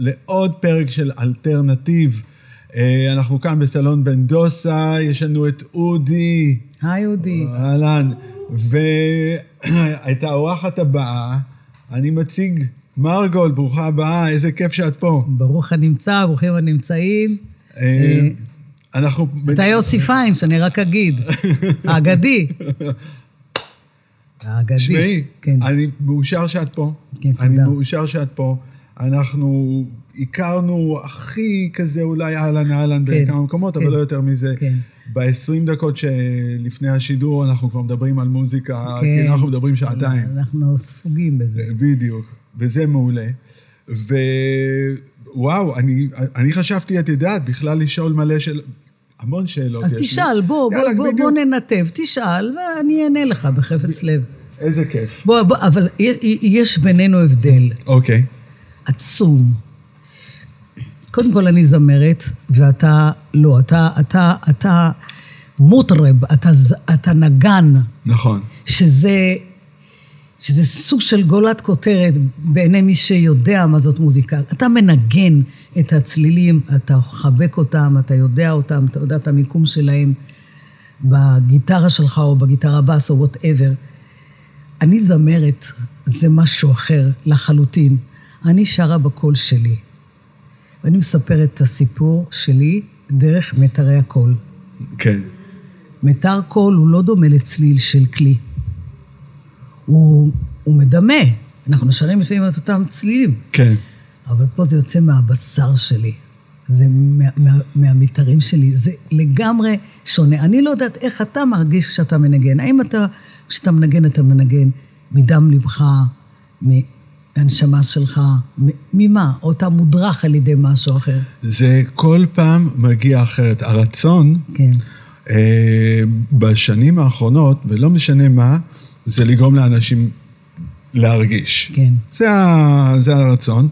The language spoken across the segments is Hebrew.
לעוד פרק של אלטרנטיב. אה, אנחנו כאן בסלון בן דוסה, יש לנו את אודי. היי אודי. אהלן. ואת האורחת הבאה, אני מציג מרגול, ברוכה הבאה, איזה כיף שאת פה. ברוך הנמצא, ברוכים הנמצאים. אה, אנחנו... אתה יוסי פיין, שאני רק אגיד. האגדי. האגדי. שמעי, כן. אני מאושר שאת פה. כן, אני תודה. מאושר שאת פה. אנחנו הכרנו הכי כזה אולי אהלן אהלן כן, בכמה מקומות, כן. אבל לא יותר מזה. כן. ב-20 דקות שלפני השידור אנחנו כבר מדברים על מוזיקה, כן. כאילו אנחנו מדברים שעתיים. אנחנו ספוגים בזה. בדיוק, וזה מעולה. ווואו, אני, אני חשבתי, את יודעת, בכלל לשאול מלא של... המון שאלות. אז. תשאל, בוא, בוא, בוא. בוא ננתב, תשאל, ואני אענה לך בחפץ לב. איזה כיף. בוא, בוא, אבל יש בינינו הבדל אוקיי, עצום. קודם כל אני זמרת, ואתה לא, אתה, אתה, אתה מוטרב, אתה, אתה נגן, נכון. שזה, שזה סוג של גולת כותרת בעיני מי שיודע מה זאת מוזיקה. אתה מנגן את הצלילים, אתה מחבק אותם, אתה יודע אותם, אתה יודע את המיקום שלהם בגיטרה שלך או בגיטרה בס או whatever. אני זמרת, זה משהו אחר לחלוטין. אני שרה בקול שלי, ואני מספרת את הסיפור שלי דרך מיתרי הקול. כן. מיתר קול הוא לא דומה לצליל של כלי. הוא, הוא מדמה. אנחנו שרים לפעמים את אותם צלילים, כן. אבל פה זה יוצא מהבשר שלי. זה מה, מה, מהמיתרים שלי, זה לגמרי שונה. אני לא יודעת איך אתה מרגיש כשאתה מנגן. האם אתה, כשאתה מנגן, אתה מנגן מדם ליבך, מהנשמה שלך, ממה? או אתה מודרך על ידי משהו אחר? זה כל פעם מגיע אחרת. הרצון כן, אה, בשנים האחרונות, ולא משנה מה, זה לגרום לאנשים להרגיש. כן. זה, ה, זה הרצון,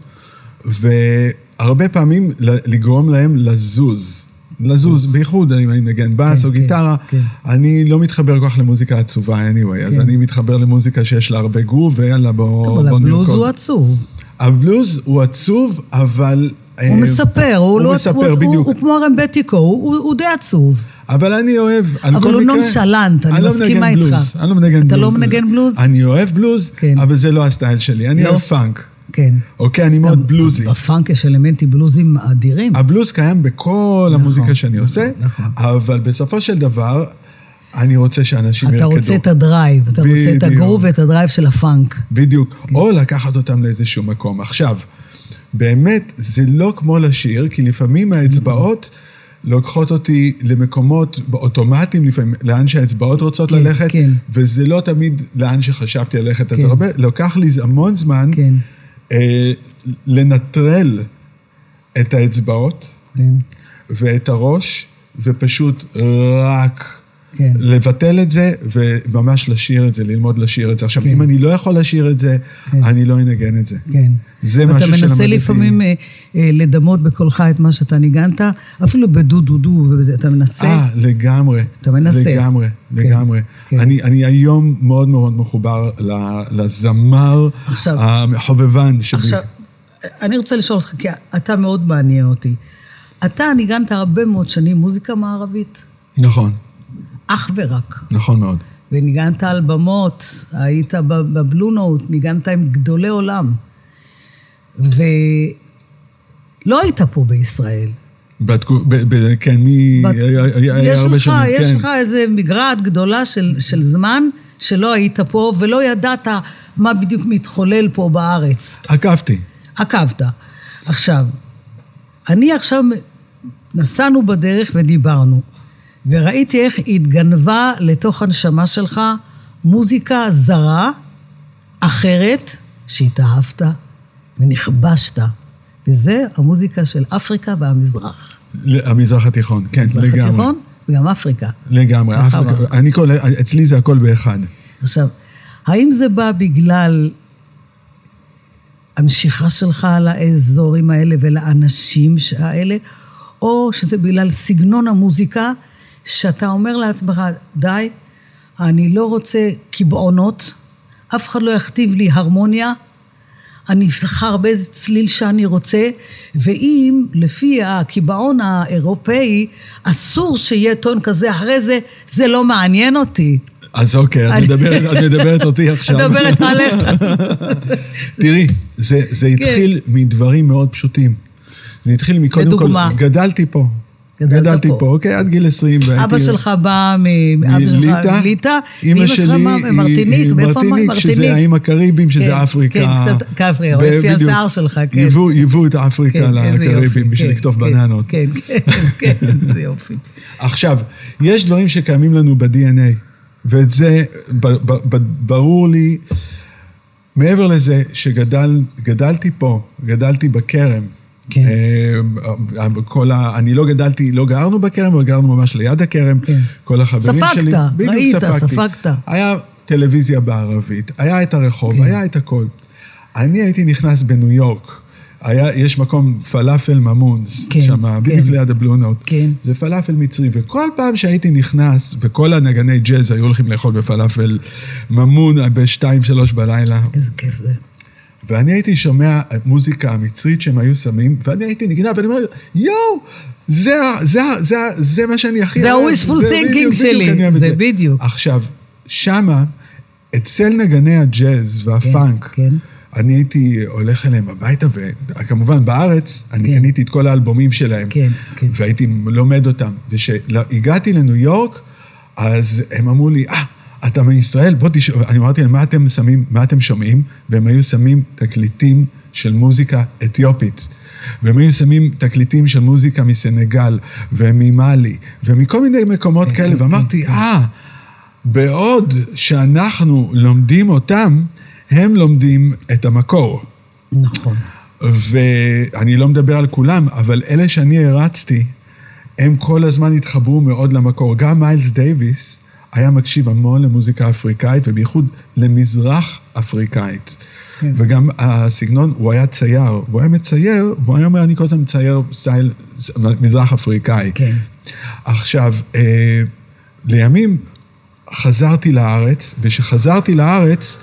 והרבה פעמים לגרום להם לזוז. לזוז, בייחוד אני מנגן בס כן, או כן, גיטרה, כן. אני לא מתחבר כל כך למוזיקה עצובה anyway, אז. אני מתחבר למוזיקה שיש לה הרבה גרוב, ויאללה בוא... טוב, אבל הבלוז נרקוד. הוא עצוב. הבלוז הוא עצוב, אבל... הוא אה, מספר, הוא לא עצוב, הוא-. הוא כמו רמבטיקו, הוא הוא די עצוב. אבל אני אוהב, על אבל הוא. נונשלנט, אני לא מסכימה איתך. אני לא מנגן בלוז. אתה לא מנגן בלוז? אני אוהב בלוז. אבל זה לא ה style שלי. אני לא? אוהב פאנק. כן. אוקיי, אני מאוד בלוזי. בפאנק יש אלמנטים בלוזיים אדירים. הבלוז קיים בכל המוזיקה שאני עושה, נכון. אבל בסופו של דבר, אני רוצה שאנשים אתה ירקדו. רוצה את ה drive, אתה רוצה את. הגרוב ואת ה drive של הפאנק. בדיוק. כן. או לקחת אותם לאיזשהו מקום. עכשיו, באמת, זה לא כמו לשיר, כי לפעמים האצבעות לוקחות אותי למקומות אוטומטיים, לפעמים, לאן שהאצבעות רוצות כן, ללכת, כן. וזה לא תמיד לאן שחשבתי ללכת. אז כן. הרבה, לוקח לי המון זמן כן, לנטרל את האצבעות כן, ואת הראש, ופשוט רק... כן. לבטל את זה וממש לשיר את זה, ללמוד לשיר את זה. עכשיו, כן. אם אני לא יכול לשיר את זה, כן. אני לא אנגן את זה. כן. זה משהו שלמדתי. מנסה לפעמים אה, אה, לדמות בקולך את מה שאתה ניגנת, אפילו בדו דו דו ובזה, אתה מנסה. אה, לגמרי. אתה מנסה. לגמרי, כן, לגמרי. כן. אני, אני היום מאוד מאוד מחובר לזמר עכשיו- החובבן שלי. עכשיו, אני רוצה לשאול אותך, כי אתה מאוד מעניין אותי. אתה ניגנת הרבה מאוד שנים מוזיקה מערבית, נכון, אך ורק. נכון מאוד. וניגנת על במות, היית ב- בבלו נוט, ניגנת עם גדולי עולם. ולא היית פה בישראל. בתקו, ב, ב, כן, מי... בת- היה, היה, היה הרבה לך, שנים, יש כן. לך איזה מגרעת גדולה של, של זמן שלא היית פה ולא ידעת מה בדיוק מתחולל פה בארץ. עקבתי. עקבת. עכשיו, אני עכשיו, נסענו בדרך ודיברנו, וראיתי איך התגנבה לתוך הנשמה שלך מוזיקה זרה, אחרת, שהתאהבת ונכבשת. וזה המוזיקה של אפריקה והמזרח. המזרח התיכון, כן, המזרח לגמרי. התיכון וגם אפריקה. לגמרי. אפריקה. אני כל, אצלי זה הכל באחד. עכשיו, האם זה בא בגלל המשיכה שלך לאזורים האלה ולאנשים האלה, או שזה בגלל סגנון המוזיקה, שאתה אומר לעצמך, די, אני לא רוצה קיבעונות, אף אחד לא יכתיב לי הרמוניה, אני אבחר באיזה צליל שאני רוצה, ואם לפי הקיבעון האירופאי אסור שיהיה טון כזה אחרי זה, זה לא מעניין אותי. אז אוקיי, את אני- מדברת, את מדברת אותי עכשיו. מדברת עליך. תראי, זה, זה התחיל מדברים מאוד פשוטים. זה התחיל מקודם לדוגמה. כל, גדלתי פה. גדלת גדלתי פה. פה, אוקיי, עד גיל 20. והייתי- אבא שלך בא מליטא, ואימא שלך שלי מה? היא- מרטיניק, היא מאיפה? מרטיניק, שזה האיים הקריביים, כן, שזה אפריקה. כן, קצת כאפריקה, ב- לפי. השיער שלך, כן. ייבאו- את אפריקה כן, לקריביים בשביל כן, לקטוף כן, בננות. כן, כן, כן, זה יופי. עכשיו, יש דברים שקיימים לנו ב-DNA, ואת זה ב- ב- ב- ברור לי, מעבר לזה שגדלתי פה, גדלתי בכרם. כן. אה, כל ה... אני לא גדלתי, לא גרנו בכרם, אבל גרנו ממש ליד הכרם. כן. כל החברים ספגת, שלי. בדיוק, ראית, ספגתי. ספגת. היה טלוויזיה בערבית, היה את הרחוב, כן. היה את הכל. אני הייתי נכנס בניו יורק, היה, יש מקום פלאפל ממונס, כן, שם, כן. בדיוק ליד הבלו נוט. כן. זה פלאפל מצרי, וכל פעם שהייתי נכנס, וכל הנגני ג'אז היו הולכים לאכול בפלאפל ממון בשתיים, שלוש בלילה, איזה כיף זה. ואני הייתי שומע מוזיקה מצרית שהם היו שמים, ואני הייתי נגנב, ואני אומר, יואו, זה, זה, זה, ה- זה מה שאני הכי זה. ה-wishful זה thinking שלי, זה בדיוק. עכשיו, שמה, אצל נגני הג'אז והפאנק, כן. אני הייתי הולך אליהם הביתה, וכמובן בארץ, אני כן. קניתי את כל האלבומים שלהם. כן, כן. והייתי לומד אותם. וכשהגעתי לניו יורק, אז הם אמרו לי, אה, אתה מישראל? בוא תשמע. אני אמרתי להם, מה אתם שמים, מה אתם שומעים? והם היו שמים תקליטים של מוזיקה אתיופית. והם היו שמים תקליטים של מוזיקה מסנגל, וממאלי, ומכל מיני מקומות כן, כאלה, כן, ואמרתי, כן. אה, בעוד שאנחנו לומדים אותם, הם לומדים את המקור. נכון. ואני לא מדבר על כולם, אבל אלה שאני הרצתי, הם כל הזמן התחברו מאוד למקור. גם מיילס דייוויס היה מקשיב המון למוזיקה אפריקאית, ובייחוד למזרח אפריקאית. כן. וגם הסגנון, הוא היה צייר, והוא היה מצייר, והוא היה אומר, אני כל הזמן מצייר style מזרח אפריקאי. כן. עכשיו, אה, לימים חזרתי לארץ, וכשחזרתי לארץ,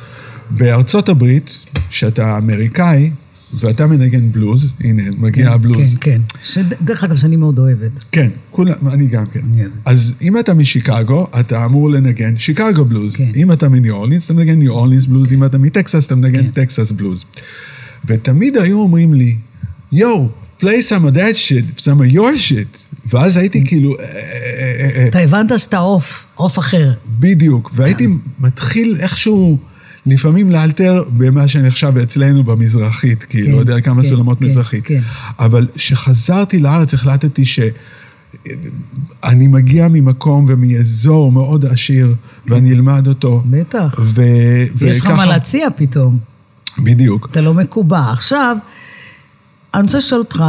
בארצות הברית, שאתה אמריקאי, ואתה מנגן בלוז, הנה, מגיע כן, הבלוז. כן, כן. שדרך אגב, שאני מאוד אוהבת. כן, כולם, אני גם כן. אני אוהבת. אז אם אתה משיקגו, אתה אמור לנגן שיקגו בלוז. כן. אם אתה מניו אורלינס, אתה מנגן ניו אורלינס בלוז, אם אתה מטקסס, אתה מנגן כן. טקסס בלוז. ותמיד היו אומרים לי, יואו, play some of that shit, some of your shit. ואז הייתי כאילו, אה, אה, אה, אתה הבנת שאתה עוף, עוף אחר. בדיוק, והייתי מתחיל איכשהו לפעמים לאלתר במה שנחשב אצלנו במזרחית, כי כן, לא יודע כמה כן, סולמות כן, מזרחית. כן. אבל כשחזרתי לארץ החלטתי שאני מגיע ממקום ומאזור מאוד עשיר, ואני אלמד אותו. בטח. ו... יש לך מה להציע פתאום. בדיוק. אתה לא מקובע. עכשיו, אני רוצה לשאול אותך,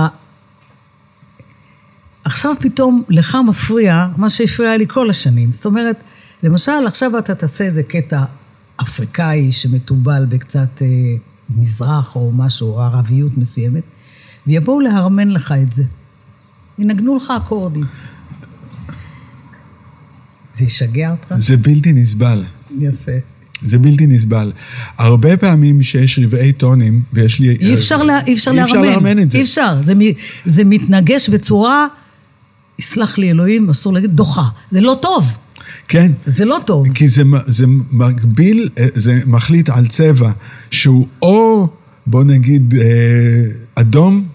עכשיו פתאום לך מפריע מה שהפריע לי כל השנים. זאת אומרת, למשל, עכשיו אתה תעשה איזה קטע אפריקאי שמתובל בקצת אה, מזרח או משהו, או ערביות מסוימת, ויבואו להרמן לך את זה. ינגנו לך אקורדים. זה ישגע אותך? זה בלתי נסבל. יפה. זה בלתי נסבל. הרבה פעמים שיש רבעי טונים, ויש לי... אי אפשר, לה, אי אפשר אי אפשר. לאמן את זה. אי אפשר. זה, זה מתנגש בצורה, יסלח לי אלוהים, אסור להגיד, דוחה. זה לא טוב. כן. זה לא טוב. כי זה, זה מגביל, אה, זה מחליט על צבע שהוא או, בוא נגיד, אה, אדום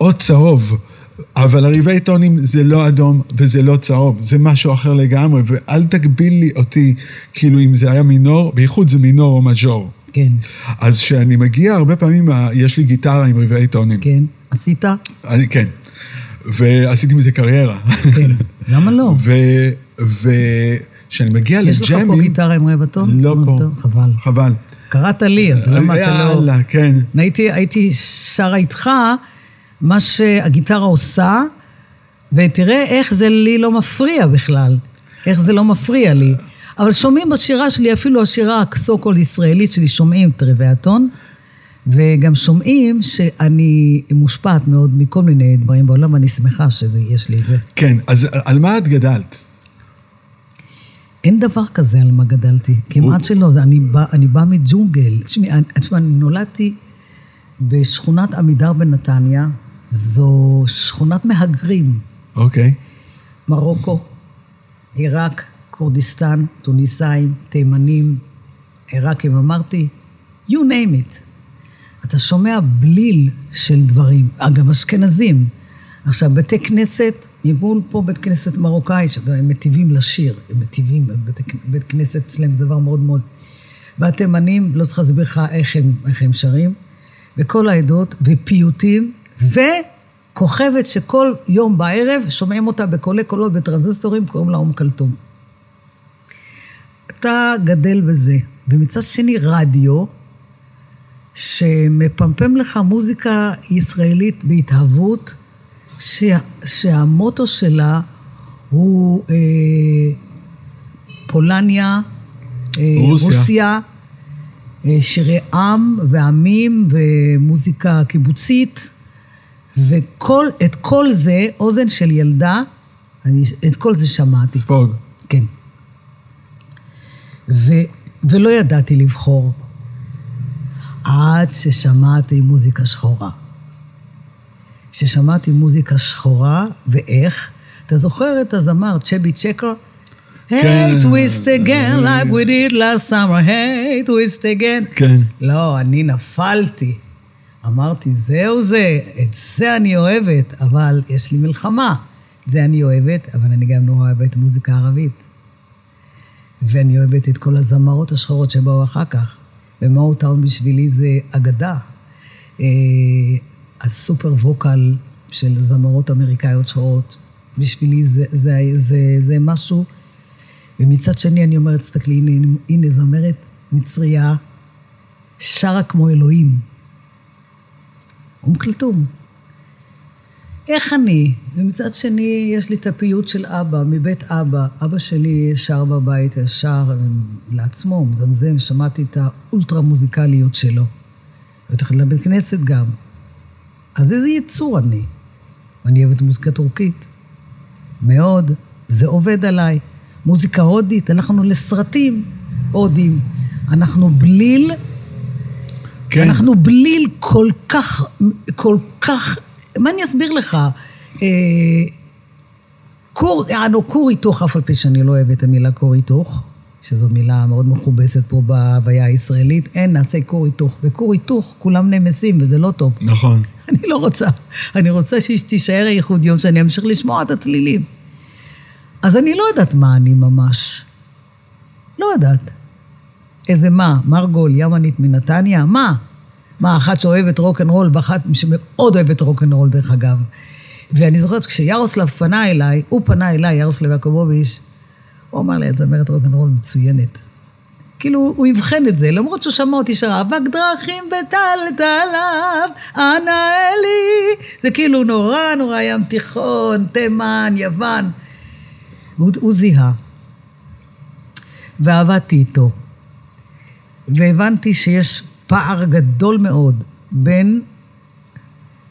או צהוב. אבל הרבעי טונים זה לא אדום וזה לא צהוב, זה משהו אחר לגמרי, ואל תגביל לי אותי, כאילו אם זה היה מינור, בייחוד זה מינור או מז'ור. כן, אז כשאני מגיע, הרבה פעמים אה, יש לי גיטרה עם רבעי טונים. כן. עשית? אני, כן. ועשיתי מזה קריירה. כן. למה לא? וכשאני מגיע יש לך פה לג'אמים... גיטרה עם רבע טון? לא פה. חבל. חבל. קראת לי, אז למה אתה לא... יאללה, כן. הייתי, הייתי שרה איתך מה שהגיטרה עושה, ותראה איך זה לי לא מפריע בכלל. איך זה לא מפריע לי. אבל שומעים בשירה שלי, אפילו השירה הסו קול ישראלית שלי, שומעים את רבעי הטון, וגם שומעים שאני מושפעת מאוד מכל מיני דברים בעולם, ואני שמחה שיש לי את זה. כן, אז על מה את גדלת? אין דבר כזה על מה גדלתי, כמעט שלא, אני בא, אני בא מג'ונגל. תשמעי, אני- תשמע, אני נולדתי בשכונת עמידר בנתניה. זו שכונת מהגרים. אוקיי. מרוקו, עיראק, כורדיסטן, טוניסאים, תימנים, עיראקים, אמרתי, you name it. אתה שומע בליל של דברים, אגב, אשכנזים. עכשיו, בתי כנסת, ימול פה בית כנסת מרוקאי, שהם מטיבים לשיר, הם מטיבים, בית, בית כנסת אצלם זה דבר מאוד מאוד... והתימנים, לא צריך להסביר לך איך איך הם שרים, וכל העדות, ופיוטים, וכוכבת שכל יום בערב שומעים אותה בקולי קולות בטרנזיסטורים, קוראים לה אום כלתום. אתה גדל בזה. ומצד שני רדיו, שמפמפם לך מוזיקה ישראלית בהתהוות, שה, שהמוטו שלה הוא אה, פולניה, אה, רוסיה, רוסיה אה, שירי עם ועמים ומוזיקה קיבוצית, ואת כל זה, אוזן של ילדה, אני, את כל זה שמעתי. ספוג. כן. ו, ולא ידעתי לבחור, עד ששמעתי מוזיקה שחורה. כששמעתי מוזיקה שחורה, ואיך? אתה זוכר את הזמר צ'בי צ'קר? Hey, twist again like we did last summer, hey, twist again. כן. לא, אני נפלתי. אמרתי, זהו זה, את זה אני אוהבת, אבל יש לי מלחמה. את זה אני אוהבת, אבל אני גם נורא אוהבת מוזיקה ערבית. ואני אוהבת את כל הזמרות השחורות שבאו אחר כך. ומאוטאון בשבילי זה אגדה. הסופר ווקל של זמרות אמריקאיות שחורות, בשבילי זה, זה, זה, זה משהו. ומצד שני אני אומרת, תסתכלי, הנה, הנה זמרת מצריה, שרה כמו אלוהים. אום כלתום. איך אני? ומצד שני, יש לי את הפיוט של אבא, מבית אבא. אבא שלי שר בבית, שר לעצמו, מזמזם, שמעתי את האולטרה מוזיקליות שלו. בטח לבית כנסת גם. אז איזה יצור אני? אני אוהבת מוזיקה טורקית. מאוד. זה עובד עליי. מוזיקה הודית, הלכנו לסרטים הודים. אנחנו בליל, כן. אנחנו בליל כל כך, כל כך מה אני אסביר לך? אה, כור, יענו, כור היתוך, אף על פי שאני לא אוהבת את המילה כור היתוך, שזו מילה מאוד מכובסת פה בהוויה הישראלית, אין, נעשה כור היתוך. בכור היתוך כולם נמסים, וזה לא טוב. נכון. אני לא רוצה. אני רוצה שתישאר הייחוד יום, שאני אמשיך לשמוע את הצלילים. אז אני לא יודעת מה אני ממש. לא יודעת. איזה מה? מרגול, ימנית מנתניה? מה? מה, אחת שאוהבת רוקנרול ואחת שמאוד אוהבת רוקנרול, דרך אגב. ואני זוכרת שכשירוסלב פנה אליי, הוא פנה אליי, ירוסלב יעקובוביץ', הוא אמר לי, את זמרת רוקנרול מצוינת. כאילו, הוא אבחן את זה, למרות שהוא שמע אותי שרה, אבק דרכים בטלטליו, אנא אלי. זה כאילו נורא נורא ים תיכון, תימן, יוון. הוא, הוא זיהה. ועבדתי איתו. והבנתי שיש פער גדול מאוד בין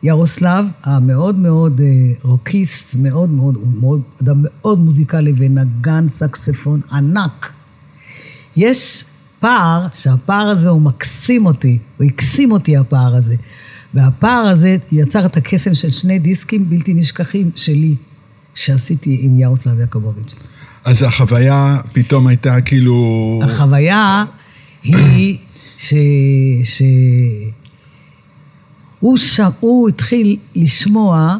ירוסלב, המאוד מאוד אה, רוקיסט, מאוד מאוד, הוא מאוד, אדם מאוד מוזיקלי ונגן סקספון ענק. יש פער, שהפער הזה הוא מקסים אותי, הוא הקסים אותי הפער הזה. והפער הזה יצר את הקסם של שני דיסקים בלתי נשכחים שלי, שעשיתי עם ירוסלב יעקובוביץ'. אז החוויה פתאום הייתה כאילו... החוויה היא ש... ש... הוא, ש... הוא התחיל לשמוע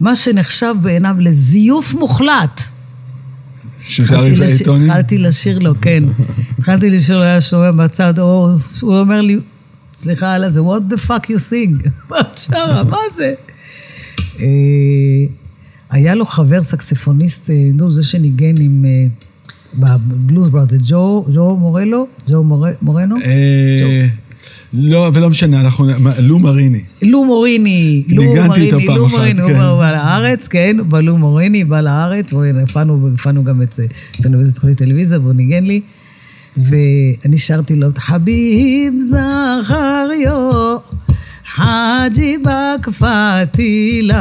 מה שנחשב בעיניו לזיוף מוחלט. שזה בעיתונים? התחלתי לשיר לו, כן. התחלתי לשיר לו, היה שומע בצד, הוא אומר לי, סליחה על זה, what the fuck you sing? מה שרה, מה זה? אה, היה לו חבר סקספוניסט, אה, נו, זה שניגן עם... אה, בבלוז בראד, זה ג'ו, ג'ו מורלו? ג'ו מורנו? לא, ולא משנה, אנחנו, לו מריני. לו מוריני, לו ניגנתי איתו פעם לו אחת, מוריני, הוא כן. בא לארץ, כן, בא לו מוריני, בא לארץ, והפענו גם את זה, הפענו באיזה תוכנית טלוויזיה, והוא ניגן לי, ואני שרתי לו, חביב זכריו, חאג'י בכפתילה,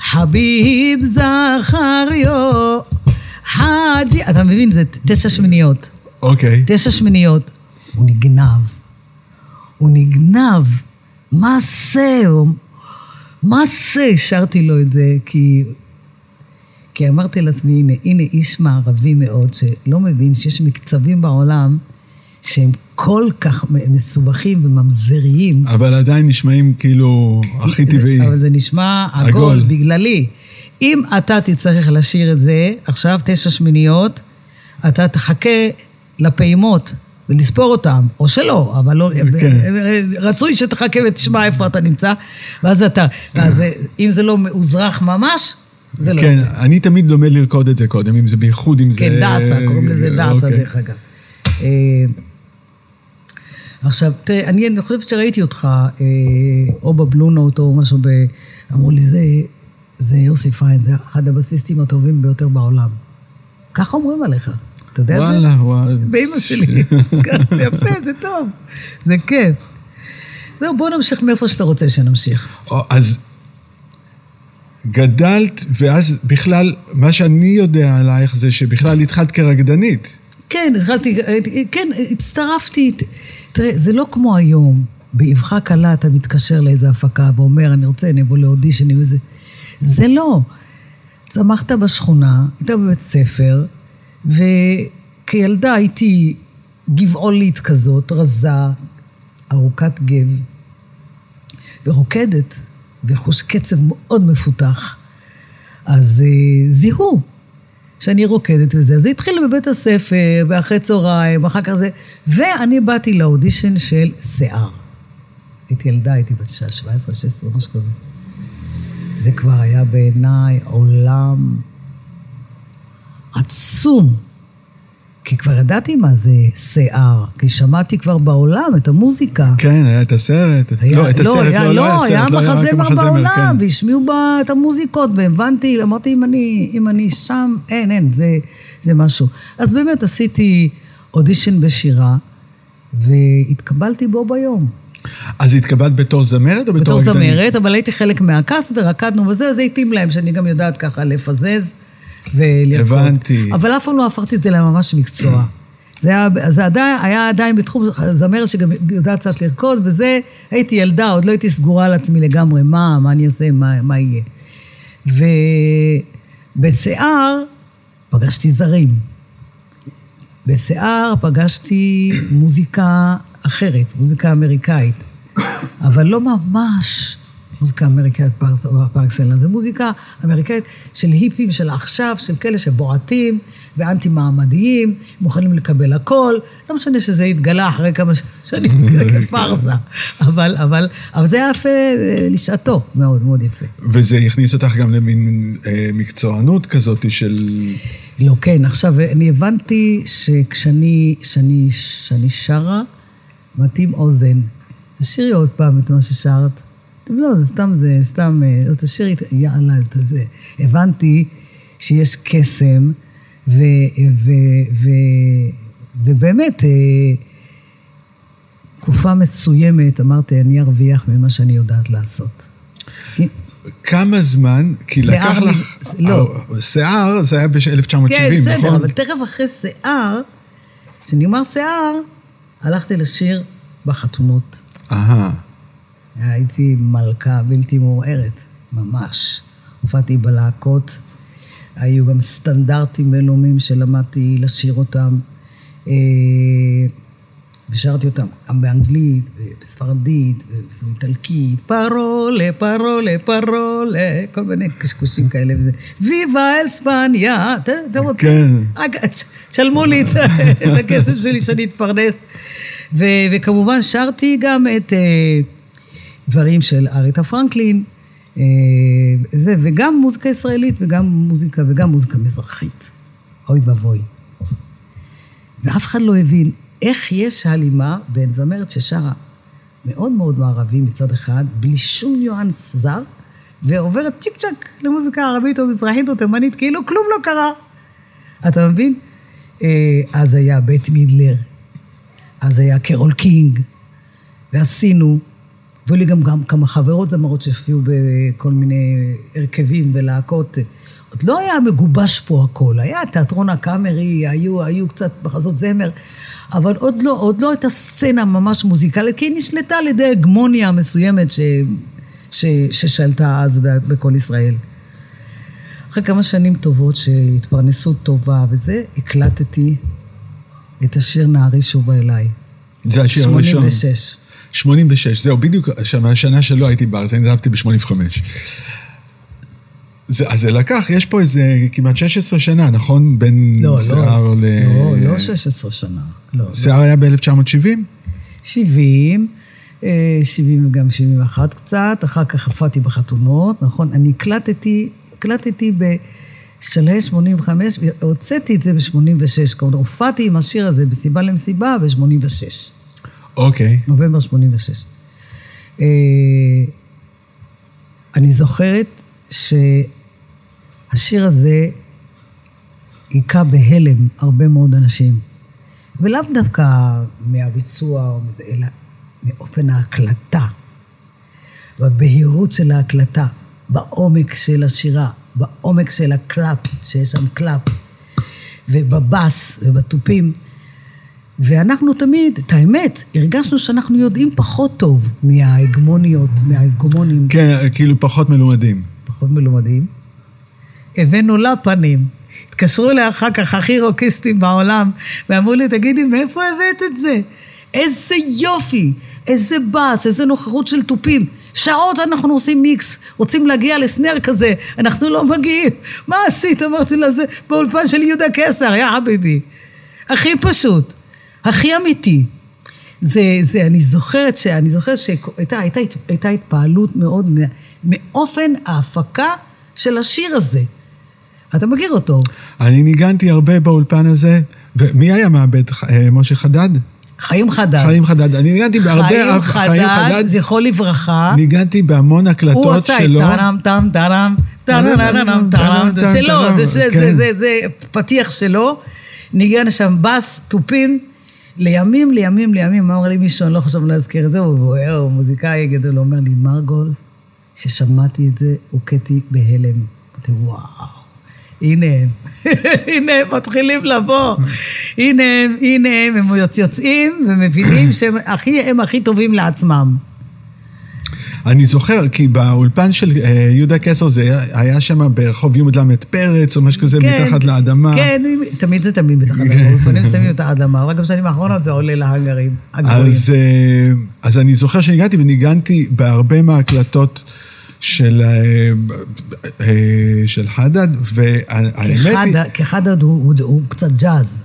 חביב זכריו, חאג'י, אתה מבין, זה תשע שמיניות. אוקיי. תשע שמיניות. הוא נגנב. הוא נגנב. מה זה? מה זה? שרתי לו את זה, כי... כי אמרתי לעצמי, הנה, הנה איש מערבי מאוד, שלא מבין שיש מקצבים בעולם שהם כל כך מסובכים וממזריים. אבל עדיין נשמעים כאילו הכי טבעי. אבל זה נשמע עגול, עגול. בגללי. אם אתה תצטרך לשיר את זה, עכשיו תשע שמיניות, אתה תחכה לפעימות ולספור אותם, או שלא, אבל לא, כן. רצוי שתחכה ותשמע איפה אתה נמצא, ואז אתה, ואז אם זה לא מאוזרח ממש, זה לא יוצא. כן, אני תמיד לומד לרקוד את זה קודם, אם זה בייחוד, אם זה... כן, דאסה, קוראים לזה דאסה, אוקיי. דרך אגב. אה, עכשיו, תראה, אני, אני חושבת שראיתי אותך, אה, או בבלו נוט או משהו, ב... אמרו לי, זה, זה יוסי פיין, זה אחד הבסיסטים הטובים ביותר בעולם. ככה אומרים עליך. אתה יודע את זה? וואלה, וואלה. באימא שלי. כן, יפה, זה טוב. זה כיף. זהו, בוא נמשיך מאיפה שאתה רוצה שנמשיך. אז גדלת, ואז בכלל, מה שאני יודע עלייך זה שבכלל התחלת כרקדנית. כן, התחלתי, כן, הצטרפתי. תראה, זה לא כמו היום. באבחה קלה אתה מתקשר לאיזה הפקה ואומר, אני רוצה, אני אבוא לאודישנים וזה. זה לא. צמחת בשכונה, היית בבית ספר, וכילדה הייתי גבעולית כזאת, רזה, ארוכת גב, ורוקדת, וחוש קצב מאוד מפותח. אז uh, זיהו שאני רוקדת וזה. אז זה התחיל בבית הספר, ואחרי צהריים, אחר כך זה... ואני באתי לאודישן של שיער. הייתי ילדה, הייתי בת 17, 16, משהו כזה. זה כבר היה בעיניי עולם עצום. כי כבר ידעתי מה זה שיער, כי שמעתי כבר בעולם את המוזיקה. כן, היה את הסרט. היה, לא, את לא, הסרט היה, לא, לא, לא היה סרט, לא היה מחזמר בעולם, כן. והשמיעו בה את המוזיקות, והבנתי, אמרתי, אם אני, אם אני שם, אין, אין, זה, זה משהו. אז באמת עשיתי אודישן בשירה, והתקבלתי בו ביום. אז התקבלת בתור זמרת או בתור? בתור זמרת, אבל הייתי חלק מהקאסט ורקדנו וזה, זה התאים להם, שאני גם יודעת ככה לפזז. ולרקוד. הבנתי. אבל אף פעם לא הפכתי את זה לממש מקצוע. זה, היה, זה עדיין, היה עדיין בתחום זמרת שגם יודעת קצת לרקוד, וזה, הייתי ילדה, עוד לא הייתי סגורה על עצמי לגמרי, מה, מה אני אעשה, מה, מה יהיה. ובשיער פגשתי זרים. בשיער פגשתי מוזיקה אחרת, מוזיקה אמריקאית, אבל לא ממש מוזיקה אמריקאית פר אקסלנס. זה מוזיקה אמריקאית של היפים של עכשיו, של כאלה שבועטים ואנטי מעמדיים, מוכנים לקבל הכל. לא משנה שזה התגלה אחרי כמה שנים כפארסה, אבל, אבל, אבל זה היה יפה אה, לשעתו, מאוד מאוד יפה. וזה הכניס אותך גם למין אה, מקצוענות כזאת של... לא, כן. עכשיו, אני הבנתי שכשאני שאני, שאני שרה, מתאים אוזן. תשאירי עוד פעם את מה ששרת. לא, זה סתם, זה סתם, אה, תשאירי, יאללה, זה. הבנתי שיש קסם, ו, ו, ו, ובאמת, אה, תקופה מסוימת, אמרתי, אני ארוויח ממה שאני יודעת לעשות. כמה זמן, כי לקח לך... לא. אה, שיער, זה היה ב-1970, נכון? כן, בסדר, אבל תכף אחרי שיער, כשאני אומר שיער, הלכתי לשיר בחתונות. אהה. הייתי מלכה בלתי מעורערת, ממש. הופעתי בלהקות, היו גם סטנדרטים בינלאומיים שלמדתי לשיר אותם. אה, ושרתי אותם גם באנגלית, בספרדית, באיטלקית, פרולה, פרולה, פרולה, כל מיני קשקושים כאלה וזה. ויבה אל ספניה, אתם רוצים? כן. שלמו לי את הכסף שלי שאני אתפרנס. וכמובן שרתי גם את... דברים של אריתה פרנקלין, אה, זה, וגם מוזיקה ישראלית וגם מוזיקה, וגם מוזיקה מזרחית. אוי ואבוי. ואף אחד לא הבין איך יש הלימה בין זמרת ששרה מאוד מאוד מערבי מצד אחד, בלי שום ניואנס זר, ועוברת צ'יק צ'אק למוזיקה ערבית או מזרחית או תימנית, כאילו כלום לא קרה. אתה מבין? אה, אז היה בית מידלר, אז היה קרול קינג, ועשינו והיו לי גם, גם כמה חברות זמרות שהופיעו בכל מיני הרכבים ולהקות. עוד לא היה מגובש פה הכל, היה תיאטרון הקאמרי, היו, היו קצת מחזות זמר, אבל עוד לא, עוד לא הייתה סצנה ממש מוזיקלית, כי היא נשלטה על ידי הגמוניה מסוימת ש, ש, ששלטה אז בכל ישראל. אחרי כמה שנים טובות שהתפרנסות טובה וזה, הקלטתי את השיר נערי שובה אליי. זה השיר הראשון. 86. 86, זהו, בדיוק השנה שלא הייתי בארץ, אני עזבתי ב-85. זה, אז זה לקח, יש פה איזה כמעט 16 שנה, נכון? בין לא, שיער לא, ל... לא, לא 16 שנה. לא, שיער היה ב-1970? 70, אה, 70 וגם 71 קצת, אחר כך הופעתי בחתונות, נכון? אני הקלטתי, הקלטתי בשלהי 85, והוצאתי את זה ב-86, כלומר, הופעתי עם השיר הזה בסיבה למסיבה ב-86. אוקיי. נובמבר 86. אה, אני זוכרת שהשיר הזה היכה בהלם הרבה מאוד אנשים. ולאו דווקא מהביצוע, או מזה, אלא מאופן ההקלטה, בבהירות של ההקלטה, בעומק של השירה, בעומק של ה clap, שיש שם clap, ובבאס ובתופים. ואנחנו תמיד, את האמת, הרגשנו שאנחנו יודעים פחות טוב מההגמוניות, מההגמונים. כן, כאילו פחות מלומדים. פחות מלומדים. הבאנו לה פנים. התקשרו אליה אחר כך הכי רוקיסטים בעולם, ואמרו לי, תגידי, מאיפה הבאת את זה? איזה יופי, איזה באס, איזה נוכחות של תופים. שעות אנחנו עושים מיקס, רוצים להגיע לסנר כזה, אנחנו לא מגיעים. מה עשית? אמרתי לה, זה באולפן של יהודה קסר, יא חביבי. הכי פשוט, הכי אמיתי. זה, זה, אני זוכרת, ש, אני זוכרת שהייתה הייתה, הייתה התפעלות מאוד מאופן ההפקה של השיר הזה. אתה מכיר אותו. אני ניגנתי הרבה באולפן הזה, ומי היה מעבד? אה, משה חדד? חיים חדד. חיים חדד. אני ניגנתי בהרבה... חיים חדד, זכרו לברכה. ניגנתי בהמון הקלטות שלו. הוא עשה את טארם, טאם, טארם, טארם, טארם, זה שלו, זה פתיח שלו. ניגן שם בס, תופים. לימים, לימים, לימים, אמר לי מישהו, אני לא חושב להזכיר את זה, הוא בוער, מוזיקאי גדול, הוא אומר לי, מרגול, כששמעתי את זה, הוכיתי בהלם. אמרתי, וואו, הנה הם, הנה הם מתחילים לבוא, הנה הם, הנה הם, הם יוצאים ומבינים שהם הכי, הם הכי טובים לעצמם. אני זוכר, כי באולפן של uh, יהודה קסר זה היה שם ברחוב י"ל פרץ, או משהו כזה, כן, מתחת לאדמה. כן, תמיד זה תמיד מתחת לאדמה, אולפנים שמים מתחת לאדמה, רק בשנים האחרונות זה עולה להאנגרים, הגבוהים. אז, אה, אז אני זוכר שהגעתי וניגנתי בהרבה מההקלטות. של, של חדד, והאמת היא... כי חדד הוא, הוא, הוא קצת ג'אז.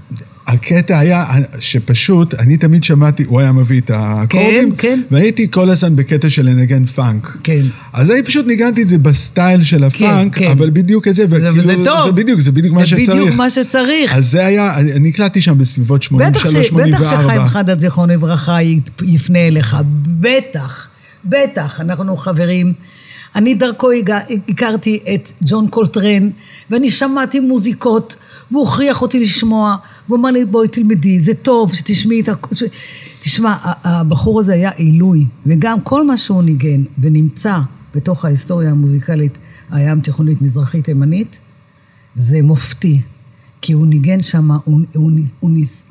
הקטע היה שפשוט, אני תמיד שמעתי, הוא היה מביא את האקורדים, כן, כן. והייתי כל הזמן בקטע של לנגן פאנק. כן. אז אני פשוט ניגנתי את זה ב style של הפאנק, כן, כן. אבל בדיוק את זה, וכאילו, זה, זה טוב. זה בדיוק, זה בדיוק זה מה שצריך. זה בדיוק מה שצריך. אז זה היה, אני הקלטתי שם בסביבות 83-84. בטח שחיים חדד, זיכרונו לברכה, יפנה אליך, בטח, בטח, אנחנו חברים. אני דרכו הכרתי את ג'ון קולטרן, ואני שמעתי מוזיקות, והוא הכריח אותי לשמוע, והוא אמר לי, בואי תלמדי, זה טוב, שתשמעי את. ש... תשמע, הבחור הזה היה עילוי, וגם כל מה שהוא ניגן ונמצא בתוך ההיסטוריה המוזיקלית הים תיכונית מזרחית תימנית, זה מופתי. כי הוא ניגן שם, הוא, הוא, הוא, ניס,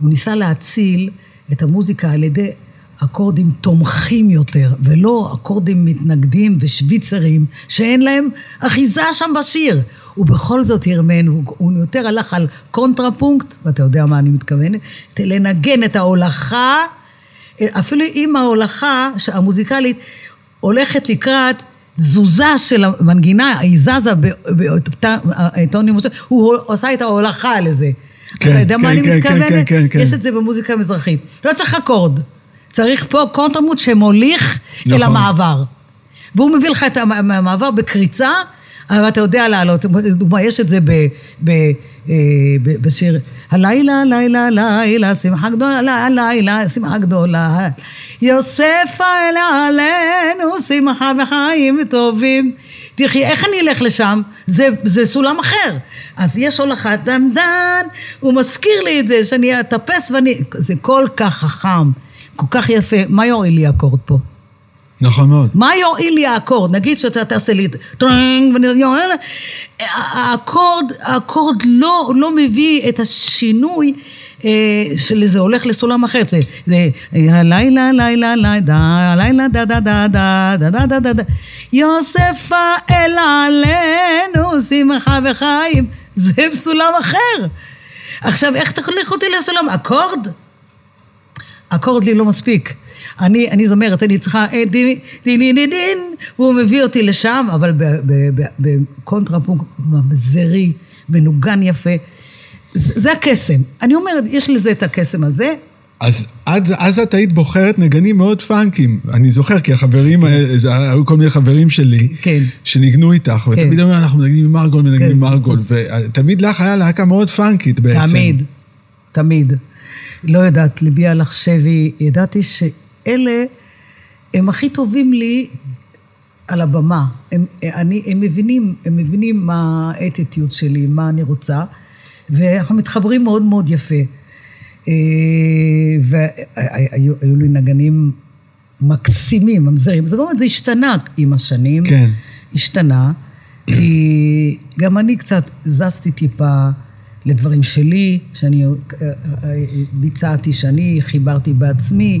הוא ניסה להציל את המוזיקה על ידי אקורדים תומכים יותר, ולא אקורדים מתנגדים ושוויצרים, שאין להם אחיזה שם בשיר. ובכל זאת הרמן, הוא, הוא יותר הלך על קונטרפונקט, ואתה יודע מה אני מתכוונת, לנגן את ההולכה, אפילו אם ההולכה המוזיקלית הולכת לקראת תזוזה של המנגינה, היא זזה בטונים, הוא עושה את ההולכה לזה. כן, אתה יודע כן, מה אני כן, מתכוונת? כן, כן, כן. יש את זה במוזיקה מזרחית. לא צריך אקורד. צריך פה קונטרמוט שמוליך נכון. אל המעבר. והוא מביא לך את המעבר בקריצה, אבל אתה יודע לעלות. דוגמה, יש את זה ב, ב, ב, בשיר, הלילה, לילה, לילה, שמחה גדולה, הלילה, שמחה גדולה. יוסף אלה עלינו, שמחה וחיים טובים. תגיד, איך אני אלך לשם? זה, זה סולם אחר. אז יש הולכת דנדן, הוא מזכיר לי את זה, שאני אטפס ואני... זה כל כך חכם. כל כך יפה, מה יועיל לי האקורד פה? נכון מאוד. מה יועיל לי האקורד? נגיד שאתה תעשה לי טרנג. האקורד, האקורד לא, לא מביא את השינוי אה, שזה הולך לסולם אחר, זה, זה הלילה, לילה, לילה, הלילה, דה דה דה דה דה דה דה דה דה יוסף האל עלינו, שמחה וחיים, זה בסולם אחר. עכשיו, איך תוליך אותי לסולם? אקורד? אקורד לי לא מספיק. אני, אני זמרת, אני צריכה דין, דין, דין, דין, דין, והוא מביא אותי לשם, אבל בקונטרפונקט ממזרי, מנוגן יפה. זה, זה הקסם. אני אומרת, יש לזה את הקסם הזה. אז אז, אז את היית בוחרת נגנים מאוד פאנקים. אני זוכר, כי החברים, זה היו כל מיני חברים שלי, כן. שניגנו איתך, כן. ותמיד אמרו, אנחנו מנגנים עם מרגול, מנגנים כן. עם מרגול, ותמיד לך היה להקה מאוד פאנקית בעצם. תמיד, תמיד. לא יודעת, ליבי הלך שבי, ידעתי שאלה הם הכי טובים לי על הבמה. הם, אני, הם, מבינים, הם מבינים מה האטיטיוד שלי, מה אני רוצה, ואנחנו מתחברים מאוד מאוד יפה. אה, והיו היו לי נגנים מקסימים, ממזרים. זאת אומרת, זה השתנה עם השנים. כן. השתנה, כי גם אני קצת זזתי טיפה לדברים שלי, שאני אה, אה, ביצעתי, שאני חיברתי בעצמי.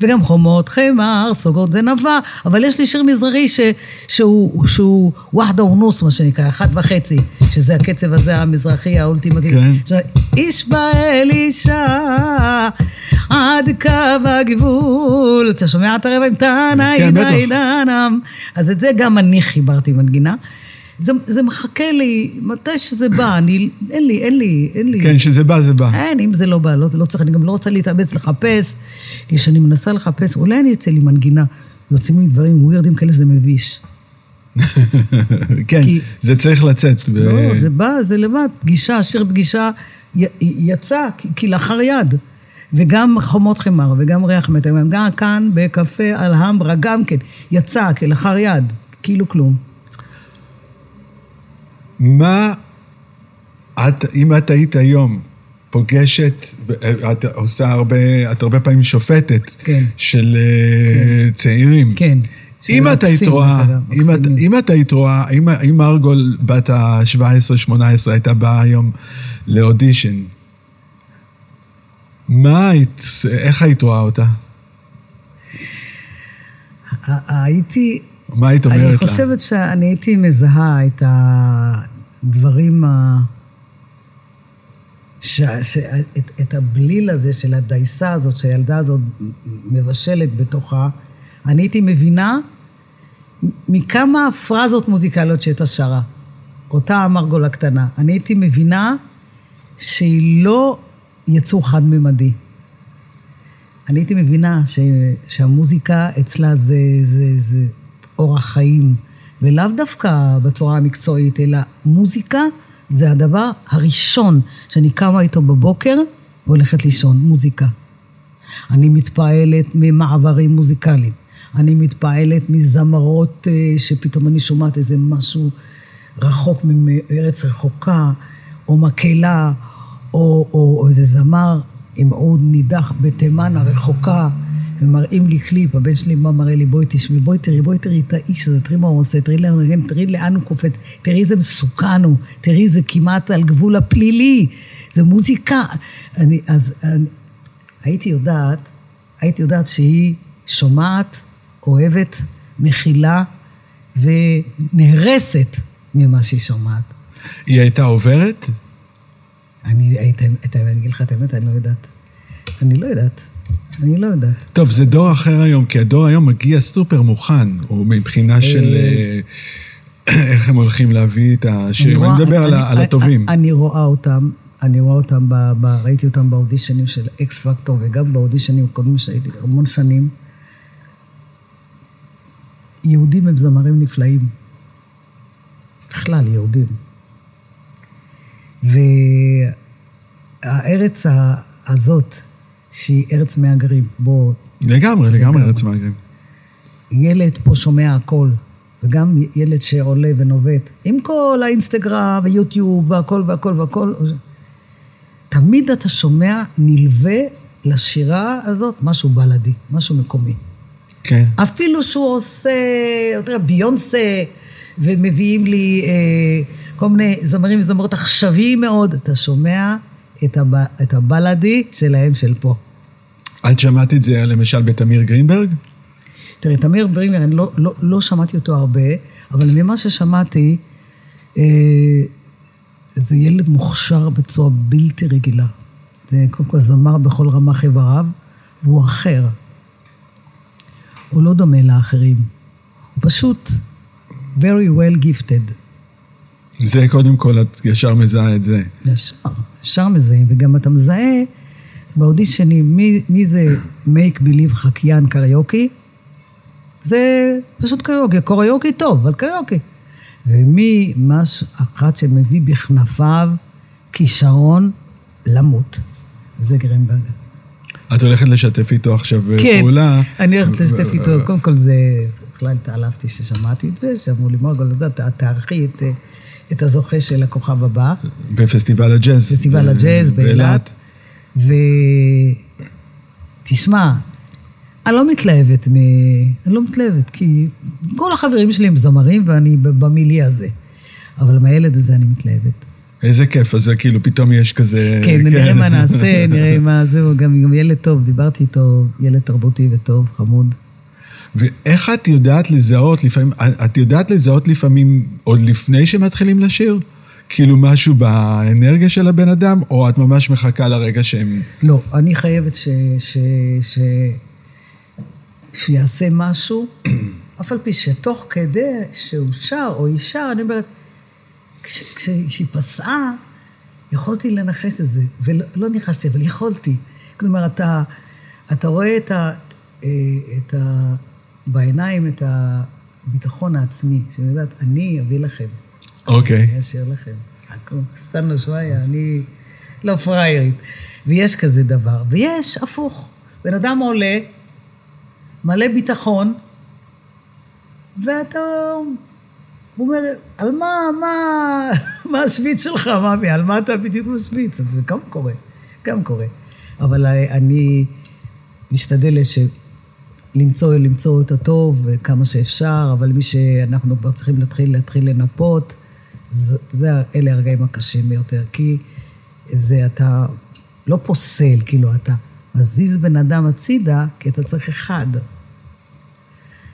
וגם חומות חמר, סוגות זה נבע, אבל יש לי שיר מזרחי ש, שהוא, שהוא וואחדה אונוס, מה שנקרא, אחת וחצי, שזה הקצב הזה המזרחי האולטימטיבי. כן. איש באל אישה, עד קו הגבול. אתה שומע את הרבע עם טאנה, כן. עידנם. אז את זה גם אני חיברתי מנגינה. זה, זה מחכה לי, מתי שזה בא, אני, אין לי, אין לי, אין לי. כן, שזה בא, זה בא. אין, אם זה לא בא, לא, לא צריך, אני גם לא רוצה להתאמץ לחפש, כי כשאני מנסה לחפש, אולי אני אצא לי מנגינה, יוצאים לי דברים ווירדים כאלה שזה מביש. כן, כי- זה צריך לצאת. ו- לא, זה בא, זה לבד. פגישה, שיר פגישה, י, יצא כלאחר יד. וגם חומות חמר, וגם ריח מת, גם כאן בקפה אלהמברה, גם כן, יצא כלאחר יד, כאילו כלום. מה את, אם את היית היום פוגשת, את עושה הרבה, את הרבה פעמים שופטת כן. של אה, צעירים. כן. אם את היית רואה, אם את- מקסימים. אם את היית רואה, אם- אם מרגול בת ה-17-18 הייתה באה היום לאודישן, מה היית, איך היית רואה אותה? הייתי, מה היית אומרת לה? אני חושבת שאני הייתי מזהה את הדברים ה... ש... ש... את, את הבליל הזה של הדייסה הזאת שהילדה הזאת מבשלת בתוכה, אני הייתי מבינה מכמה פרזות מוזיקליות שהייתה שרה, אותה המרגול הקטנה. אני הייתי מבינה שהיא לא יצור חד-ממדי. אני הייתי מבינה ש, שהמוזיקה אצלה זה, זה, זה אורח חיים, ולאו דווקא בצורה המקצועית, אלא מוזיקה זה הדבר הראשון שאני קמה איתו בבוקר והולכת לישון, מוזיקה. אני מתפעלת ממעברים מוזיקליים. אני מתפעלת מזמרות אה, שפתאום אני שומעת איזה משהו רחוק מארץ רחוקה, או מקהלה, או, או, או איזה זמר עם עוד נידח בתימן הרחוקה, ומראים לי קליפ, הבן שלי מה מראה לי, בואי תשמעי, בואי תראי, בואי תראי את האיש הזה, תראי מה הוא עושה, תראי לאן תראי לאן הוא קופץ, תראי איזה מסוכן הוא, תראי זה כמעט על גבול הפלילי, זה מוזיקה. אני, אז אני, הייתי יודעת, הייתי יודעת שהיא שומעת, אוהבת, מכילה ונהרסת ממה שהיא שומעת. היא הייתה עוברת? אני, היית, את, אני אגיד לך את האמת, אני לא יודעת. אני לא יודעת. אני לא יודעת. טוב, זה דור אחר היום, כי הדור היום מגיע סופר מוכן, או מבחינה של אה, איך הם הולכים להביא את השירים. אני מדבר על הטובים. אני רואה אותם, אני רואה אותם, ראיתי אותם באודישנים של אקס פקטור, וגם באודישנים הקודמים שהייתי המון שנים. יהודים הם זמרים נפלאים. בכלל, יהודים. והארץ הזאת, שהיא ארץ מהגרים. בוא, לגמרי, לגמרי. ארץ מהגרים. ילד פה שומע הכל, וגם ילד שעולה ונובט, עם כל האינסטגרם ויוטיוב והכל והכל והכל, תמיד אתה שומע נלווה לשירה הזאת משהו בלאדי, משהו מקומי. כן. אפילו שהוא עושה, אתה יודע, ביונסה, ומביאים לי אה, כל מיני זמרים וזמרות עכשוויים מאוד, אתה שומע את, הב, את הבלאדי שלהם של פה. את שמעת את זה למשל בתמיר גרינברג? תראה, תמיר ברינגר, אני לא, לא, לא שמעתי אותו הרבה, אבל ממה ששמעתי, אה, זה ילד מוכשר בצורה בלתי רגילה. זה קודם כל זמר בכל רמ"ח איבריו, והוא אחר. הוא לא דומה לאחרים. הוא פשוט very well gifted. זה קודם כל, את ישר מזהה את זה. ישר, ישר מזהים, וגם אתה מזהה באודישנים מי, מי זה make believe חקיין קריוקי, זה פשוט קריוקי, קוריוקי טוב, אבל קריוקי. ומי מש אחת שמביא בכנפיו כישרון למות, זה גרינברג. את הולכת לשתף איתו עכשיו כן, פעולה. אני הולכת לשתף איתו, קודם כל זה, בכלל התעלפתי ששמעתי את זה, שאמרו לי, מורגול, אתה יודע, תערכי את, את הזוכה של הכוכב הבא. בפסטיבל הג'אז. פסטיבל הג'אז באילת. ותשמע, אני לא מתלהבת מ... אני לא מתלהבת, כי כל החברים שלי הם זמרים ואני במילי הזה. אבל מהילד הזה אני מתלהבת. איזה כיף, אז זה כאילו פתאום יש כזה... כן, נראה מה נעשה, נראה מה זה, הוא גם, גם ילד טוב, דיברתי איתו, ילד תרבותי וטוב, חמוד. ואיך את יודעת לזהות לפעמים, את יודעת לזהות לפעמים עוד לפני שמתחילים לשיר? כאילו משהו באנרגיה של הבן אדם, או את ממש מחכה לרגע שהם... לא, אני חייבת ש... ש... ש... שהוא יעשה משהו, אף על פי שתוך כדי שהוא שר או היא שר, אני אומרת, כש- כשהיא פסעה, יכולתי לנחש את זה, ולא לא ניחשתי, אבל יכולתי. כלומר, אתה, אתה רואה את ה, אה, את ה, בעיניים את הביטחון העצמי, שאני יודעת, אני אביא לכם, אוקיי. אני אשאיר לכם. הכל, סטנו שוואיה, אני לא פראיירית. ויש כזה דבר. ויש הפוך. בן אדם עולה, מלא ביטחון, ואתה... הוא אומר, על מה, מה, מה השוויץ שלך, מאמי? על מה אתה בדיוק משוויץ? זה גם קורה, גם קורה. אבל אני משתדל ש... למצוא, למצוא את הטוב כמה שאפשר, אבל מי שאנחנו כבר צריכים להתחיל, להתחיל לנפות, זה, זה, אלה הרגעים הקשים ביותר. כי זה אתה לא פוסל, כאילו, אתה מזיז בן אדם הצידה, כי אתה צריך אחד.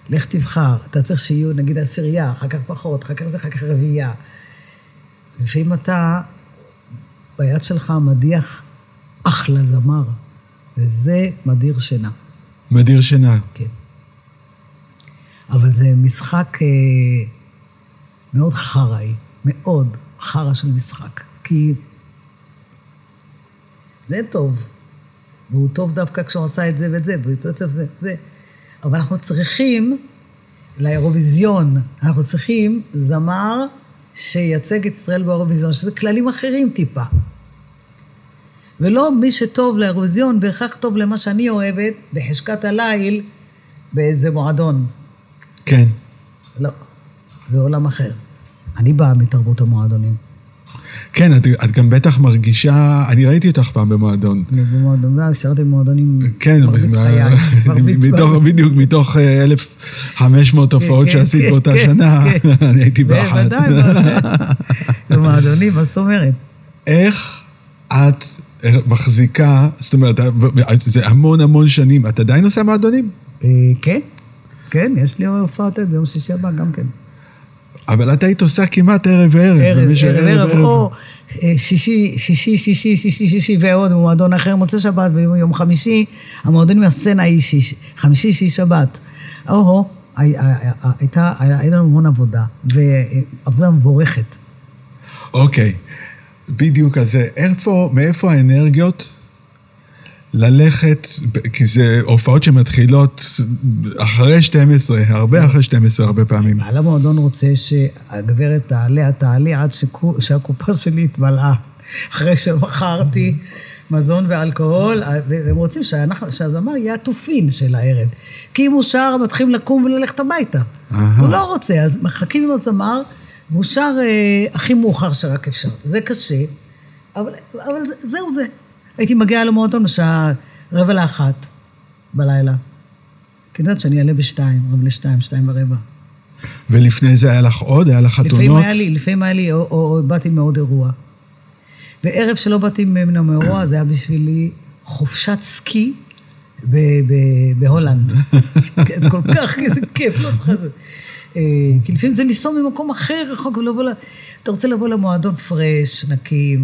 לך תבחר, אתה צריך שיהיו נגיד עשירייה, אחר כך פחות, אחר כך זה, אחר כך רביעייה. לפעמים אתה, ביד שלך מדיח אחלה זמר, וזה מדיר שינה. מדיר שינה. כן. אבל זה משחק אה, מאוד חראי, מאוד חרא של משחק. כי זה טוב, והוא טוב דווקא כשהוא עשה את זה ואת זה, והוא יותר טוב זה וזה. אבל אנחנו צריכים לאירוויזיון, אנחנו צריכים זמר שייצג את ישראל באירוויזיון, שזה כללים אחרים טיפה. ולא מי שטוב לאירוויזיון בהכרח טוב למה שאני אוהבת בחשכת הליל באיזה מועדון. כן. לא, זה עולם אחר. אני באה מתרבות המועדונים. כן, את, את גם בטח מרגישה, אני ראיתי אותך פעם במועדון. במועדון, זה, שרתי במועדונים כן, מרבית חיי. מתוך, בדיוק, מתוך אה, 1,500 הופעות כן, שעשית כן, באותה כן, שנה, כן. אני הייתי באחת. בוודאי. במועדונים, מה זאת אומרת? איך את מחזיקה, זאת אומרת, זה המון המון שנים, את עדיין עושה מועדונים? אה, כן, כן, יש לי הופעת ביום שישי הבא גם כן. אבל את היית עושה כמעט ערב וערב. ערב, במשך ערב, ערב, או אה, שישי, שישי, שישי, שישי, שישי ועוד במועדון אחר, מוצא שבת ויום חמישי, המועדונים הסצנה היא חמישי, שישי, שבת. או-הו, הי- הי- הי- הייתה, היה לנו המון עבודה, ועבודה מבורכת. אוקיי, בדיוק על זה. איפה, מאיפה האנרגיות ללכת, כי זה הופעות שמתחילות אחרי 12, הרבה אחרי 12 הרבה פעמים. בעל המועדון רוצה שהגברת תעלה, תעלה עד שהקופה שלי התמלאה. אחרי שמכרתי מזון ואלכוהול, והם רוצים שאנחנו- שהזמר יהיה התופין של הערב. כי אם הוא שר, מתחילים לקום וללכת הביתה. הוא לא רוצה, אז מחכים עם הזמר, והוא שר אה, הכי מאוחר שרק אפשר. זה קשה, אבל, אבל זה- זהו זה. הייתי מגיעה למועדון בשעה רבע לאחת בלילה. כי יודעת שאני אעלה בשתיים, רבע לשתיים, שתיים ורבע. ולפני זה היה לך עוד? היה לך לפעמים חתונות? היה לי, לפעמים היה לי, או, או, או באתי מעוד אירוע. וערב שלא באתי מן המאורע, זה היה בשבילי חופשת סקי בהולנד. כל כך, איזה כיף, לא צריכה זה. אה, כי לפעמים זה לנסוע ממקום אחר, רחוק, ולבוא ל... אתה רוצה לבוא למועדון פרש, נקי,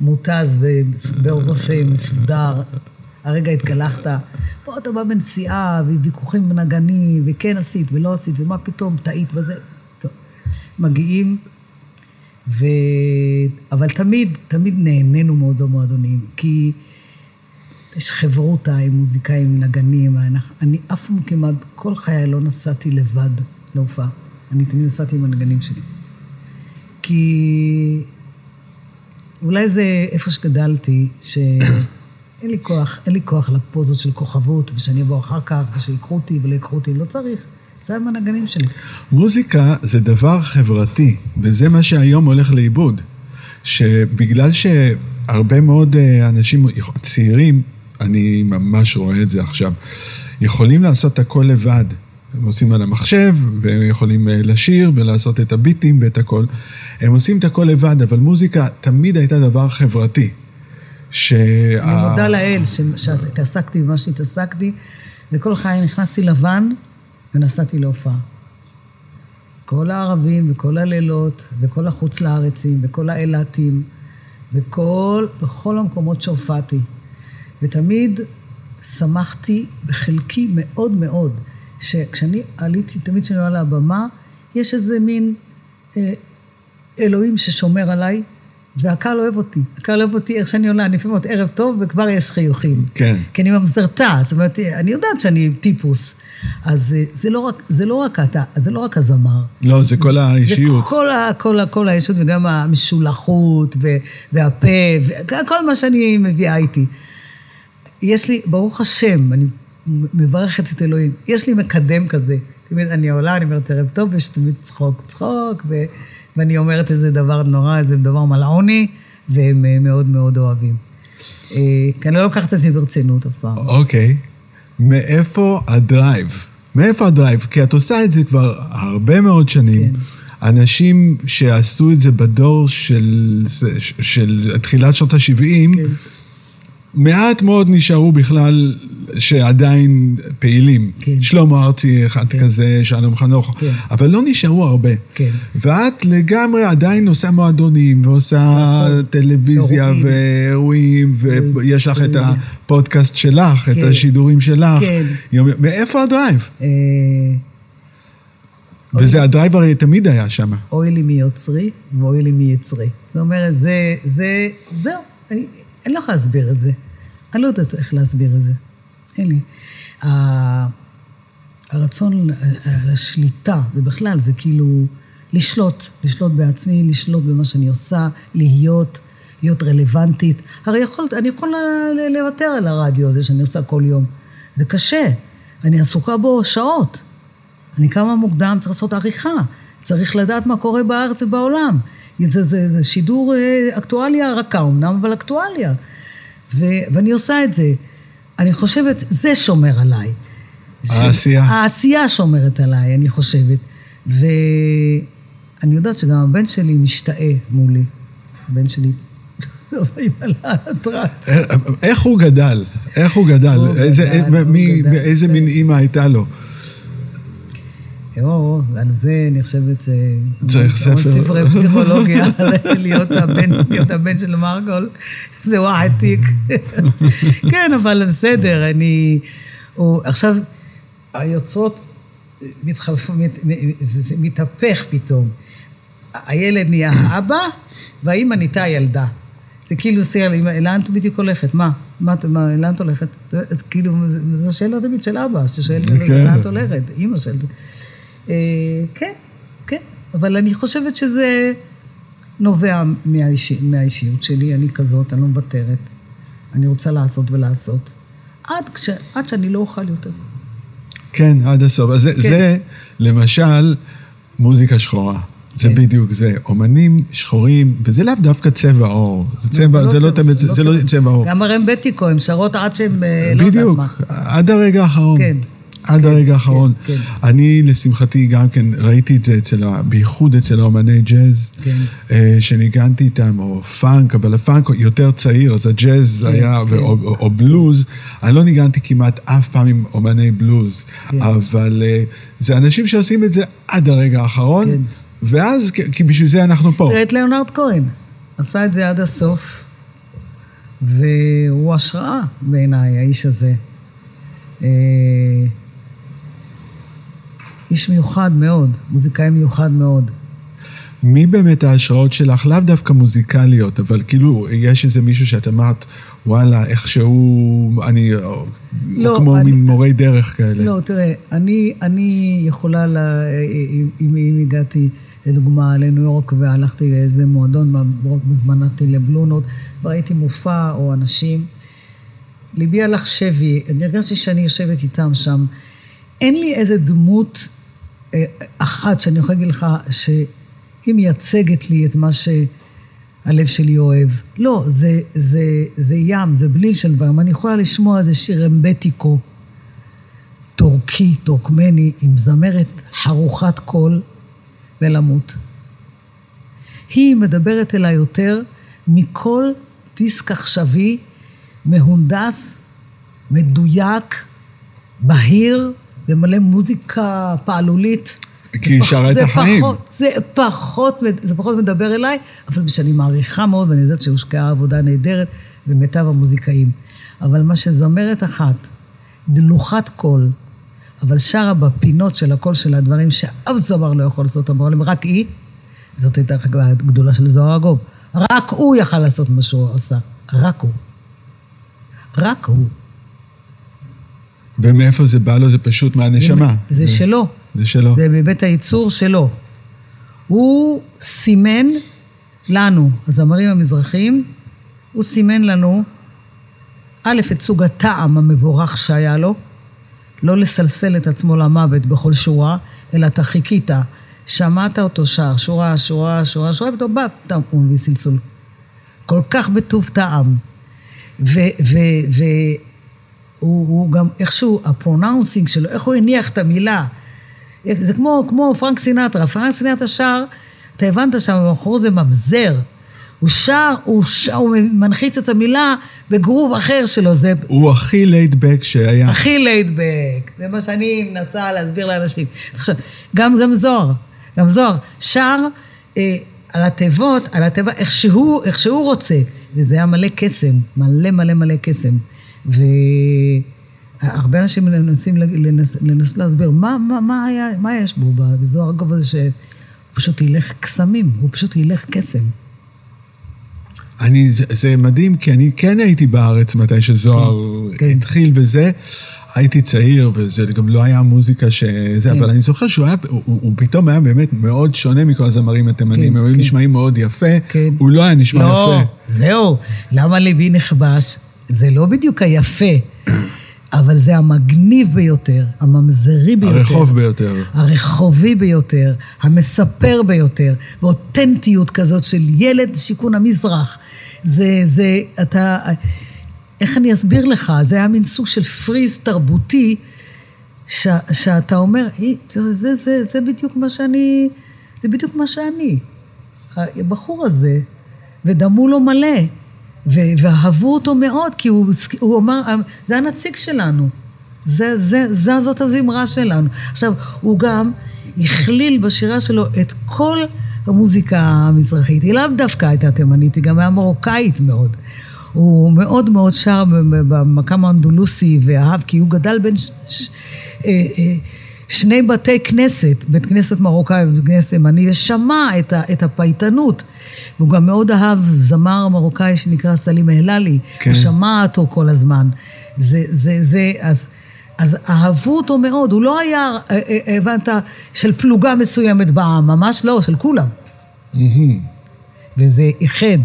מותז, ב- באורוסי, מסודר. הרגע התקלחת. פה אתה בא בנסיעה, וויכוחים עם נגנים, וכן עשית ולא עשית, ומה פתאום, טעית בזה. טוב. מגיעים, ו... אבל תמיד, תמיד נהנינו מאוד במועדונים, כי יש חברותא עם מוזיקאים, עם נגנים. אני אף פעם כמעט, כל חיי לא נסעתי לבד להופעה. אני תמיד נסעתי עם הנגנים שלי. כי אולי זה איפה שגדלתי, שאין לי כוח, אין לי כוח לפוזות של כוכבות, ושאני אבוא אחר כך, ושיקחו אותי ולא ייקחו אותי, לא צריך. זה עם הנגנים שלי. מוזיקה זה דבר חברתי, וזה מה שהיום הולך לאיבוד. שבגלל שהרבה מאוד אה, אנשים צעירים, אני ממש רואה את זה עכשיו, יכולים לעשות הכל לבד. הם עושים על המחשב, והם יכולים אה, לשיר ולעשות את הביטים ואת הכל. הם עושים את הכל לבד, אבל מוזיקה תמיד הייתה דבר חברתי. שה... אני מודה לאל ש- שהתעסקתי במה שהתעסקתי, וכל חיי נכנסתי לבן ונסעתי להופעה. כל הערבים וכל הלילות וכל החוץ לארצים וכל האילתים וכל, בכל המקומות שהופעתי. ותמיד שמחתי בחלקי מאוד מאוד, שכשאני עליתי, תמיד כשאני עולה לבמה, יש איזה מין אה, אלוהים ששומר עליי, והקהל אוהב אותי. הקהל אוהב אותי איך שאני עולה, אני לפעמים אומרת ערב טוב וכבר יש חיוכים. כן. כי אני ממזרתה, זאת אומרת, אני יודעת שאני טיפוס. אז אה, זה לא רק, זה לא רק אתה, זה לא רק הזמר. לא, זה כל האישיות. זה כל, ה, כל, ה, כל האישות וגם המשולחות ו, והפה, וכל מה שאני מביאה איתי. יש לי, ברוך השם, אני מברכת את אלוהים, יש לי מקדם כזה. תמיד אני עולה, אני אומרת ערב טוב, יש תמיד צחוק, צחוק, ו, ואני אומרת איזה דבר נורא, איזה דבר מלעוני, והם אה, מאוד מאוד אוהבים. אה, כי אני לא לוקחת את עצמי ברצינות אף פעם. אוקיי. מאיפה ה drive? מאיפה ה drive? כי את עושה את זה כבר הרבה מאוד שנים. כן. אנשים שעשו את זה בדור של, של תחילת שנות ה-70, כן. מעט מאוד נשארו בכלל שעדיין פעילים. כן. שלמה ארצי אחד כן. כזה, שלום חנוך, כן. אבל לא נשארו הרבה. כן. ואת לגמרי עדיין עושה מועדונים, ועושה. טלוויזיה אירועים. ואירועים, ויש לך את טלוויזיה. הפודקאסט שלך, את כן. השידורים שלך. כן. יום- מאיפה ה drive? אה, וזה ה drive הרי תמיד היה שם. אוי לי מיוצרי ואוי לי מיצרי. זאת אומרת, זה, זה, זהו, אני, אני לא יכולה להסביר את זה. אני לא יודעת איך להסביר את זה. אין לי. הרצון לשליטה, זה בכלל, זה כאילו לשלוט, לשלוט בעצמי, לשלוט במה שאני עושה, להיות, להיות רלוונטית. הרי יכול, אני יכולה לוותר על הרדיו הזה שאני עושה כל יום. זה קשה, אני עסוקה בו שעות. אני קמה מוקדם, צריך לעשות עריכה, צריך לדעת מה קורה בארץ ובעולם. זה, זה, זה שידור אה, אקטואליה רכה אמנם, אבל אקטואליה. ו, ואני עושה את זה. אני חושבת, זה שומר עליי. ש- העשייה. העשייה שומרת עליי, אני חושבת. ואני יודעת שגם הבן שלי משתאה מולי. הבן שלי... עם הלהט איך- איך הוא גדל? איך הוא גדל. איזה מין אימא הייתה לו? או, על זה אני חושבת, זה... צריך ספר. ספרי פסיכולוגיה, להיות הבן, של מרגול, זה וואחד תיק. כן, אבל בסדר, אני... עכשיו, היוצרות מתחלפו, מת, זה, מתהפך פתאום. הילד נהיה האבא, והאימא נהייתה הילדה. זה כאילו סייר, "אמא, לאן את בדיוק הולכת? מה? מה, מה, לאן את הולכת? כאילו, זו שאלה תמיד של אבא, ששואלת כן. לאן את הולכת? אימא של... אה, כן, כן, אבל אני חושבת שזה נובע מהאיש, מהאישיות שלי, אני כזאת, אני לא מוותרת. אני רוצה לעשות ולעשות. עד, כש, עד שאני לא אוכל יותר. כן, עד הסוף. אז זה, כן. זה למשל מוזיקה שחורה. זה כן. בדיוק זה. אומנים שחורים, וזה לאו דווקא צבע עור. זה צבע, זה לא תמיד, זה לא צבע עור. גם הרם בטיקו, הם שרות עד שהם אה, לא יודעת בדיוק, מה. עד הרגע האחרון. כן. עד הרגע האחרון. כן. אני, לשמחתי, גם כן ראיתי את זה אצל, בייחוד אצל האומני ג'אז, כן. אה, שניגנתי איתם, או פאנק, אבל הפאנק יותר צעיר, אז הג'אז כן, היה, כן. או, בלוז, אני לא ניגנתי כמעט אף פעם עם אומני בלוז, כן. אבל אה, זה אנשים שעושים את זה עד הרגע האחרון, כן. ואז, כי- כי בשביל זה אנחנו פה. תראה את ליאונרד כהן, עשה את זה עד הסוף, והוא השראה בעיניי, האיש הזה. אה, איש מיוחד מאוד, מוזיקאי מיוחד מאוד. מי באמת ההשראות שלך? לאו דווקא מוזיקליות, אבל כאילו, יש איזה מישהו שאת אמרת, וואלה, איכשהו, אני, או, לא, כמו אני- מין מורי דרך כאלה. לא, תראה, אני, אני יכולה, לה, אם, אם, אם הגעתי, לדוגמה, לניו יורק והלכתי לאיזה מועדון, בזמן הלכתי לבלונות, וראיתי מופע או אנשים, ליבי הלך שבי, אני הרגשתי שאני יושבת איתם שם. אין לי איזה דמות אה, אחת שאני יכולה להגיד לך שהיא מייצגת לי את מה שהלב שלי אוהב. לא, זה, זה, זה ים, זה בליל של דברים. אני יכולה לשמוע איזה שיר אמבטיקו, טורקי, טורקמני, עם זמרת חרוכת קול, ולמות. היא מדברת אליי יותר מכל דיסק עכשווי, מהונדס, מדויק, בהיר, ומלא מוזיקה פעלולית. כי היא שרה את החיים. פחות, זה פחות, זה פחות מדבר אליי, אבל שאני מעריכה מאוד, ואני יודעת שהושקעה עבודה נהדרת במיטב המוזיקאים. אבל מה שזמרת אחת, דלוחת קול, אבל שרה בפינות של הקול שלה דברים שאף זמר לא יכול לעשות אותם, אבל רק היא, זאת הייתה הגדולה של זוהר אגוב. רק הוא יכל לעשות מה שהוא עשה. רק הוא. רק הוא. ומאיפה זה בא לו? זה פשוט מהנשמה. זה שלו. זה שלו. זה בבית הייצור שלו. הוא סימן לנו, הזמרים המזרחיים, הוא סימן לנו, א', את סוג הטעם המבורך שהיה לו, לא לסלסל את עצמו למוות בכל שורה, אלא אתה חיכית, שמעת אותו שר, שורה, שורה, שורה, שורה, ופתאום בא, פתאום הוא מביא סלסול. כל כך בטוב טעם. והוא הוא גם איכשהו, ה pronouncing שלו, איך הוא הניח את המילה. זה כמו, כמו פרנק סינטרה. פרנק סינטרה שר, אתה הבנת שהבחור זה ממזר. הוא שר, הוא, שר, הוא מנחית את המילה בגרוב אחר שלו, זה... הוא הכי laid-back שהיה. הכי laid-back, זה מה שאני מנסה להסביר לאנשים. עכשיו, גם, גם זוהר, גם זוהר, שר אה, על התיבות, על התיבה, איך שהוא, איך שהוא רוצה, וזה היה מלא קסם, מלא מלא מלא קסם. והרבה אנשים מנסים לנס, לנס להסביר מה, מה, מה, היה, מה יש בו בזוהר אגב הזה, שהוא פשוט ילך קסמים, הוא פשוט ילך קסם. אני, זה, זה מדהים, כי אני כן הייתי בארץ מתי שזוהר כן, כן. התחיל בזה. הייתי צעיר, וזה גם לא היה מוזיקה שזה, כן. אבל אני זוכר שהוא היה, הוא, הוא פתאום היה באמת מאוד שונה מכל הזמרים התימנים, כן, הם היו כן. נשמעים מאוד יפה, כן. הוא לא היה נשמע לא, יפה. זהו. למה ליבי נכבש? זה לא בדיוק היפה, אבל זה המגניב ביותר, הממזרי ביותר. הרחוב ביותר. הרחובי ביותר, המספר ביותר, ואותנטיות כזאת של ילד שיכון המזרח. זה, זה, אתה, איך אני אסביר לך? זה היה מין סוג של פריז תרבותי, ש, שאתה אומר, "אי, תראה, זה, זה, זה בדיוק מה שאני, זה בדיוק מה שאני. הבחור הזה, ודמו לו מלא, ואהבו אותו מאוד, כי הוא, הוא אמר, זה הנציג שלנו. זה, זה, זה, זאת הזמרה שלנו. עכשיו, הוא גם הכליל בשירה שלו את כל המוזיקה המזרחית. היא לאו דווקא הייתה תימנית, היא גם הייתה מרוקאית מאוד. הוא מאוד מאוד שר במקם האנדולוסי ואהב, כי הוא גדל בין ש, ש, אה, אה, שני בתי כנסת, בית כנסת מרוקאי ובית כנסת ימני, ושמע את, ה, את הפייטנות. והוא גם מאוד אהב זמר מרוקאי שנקרא סלים אהללי. כן. הוא שמע אותו כל הזמן. זה, זה, זה, אז... אז אהבו אותו מאוד, הוא לא היה, אה, אה, הבנת, של פלוגה מסוימת בעם, ממש לא, של כולם. מהמם. וזה איחד.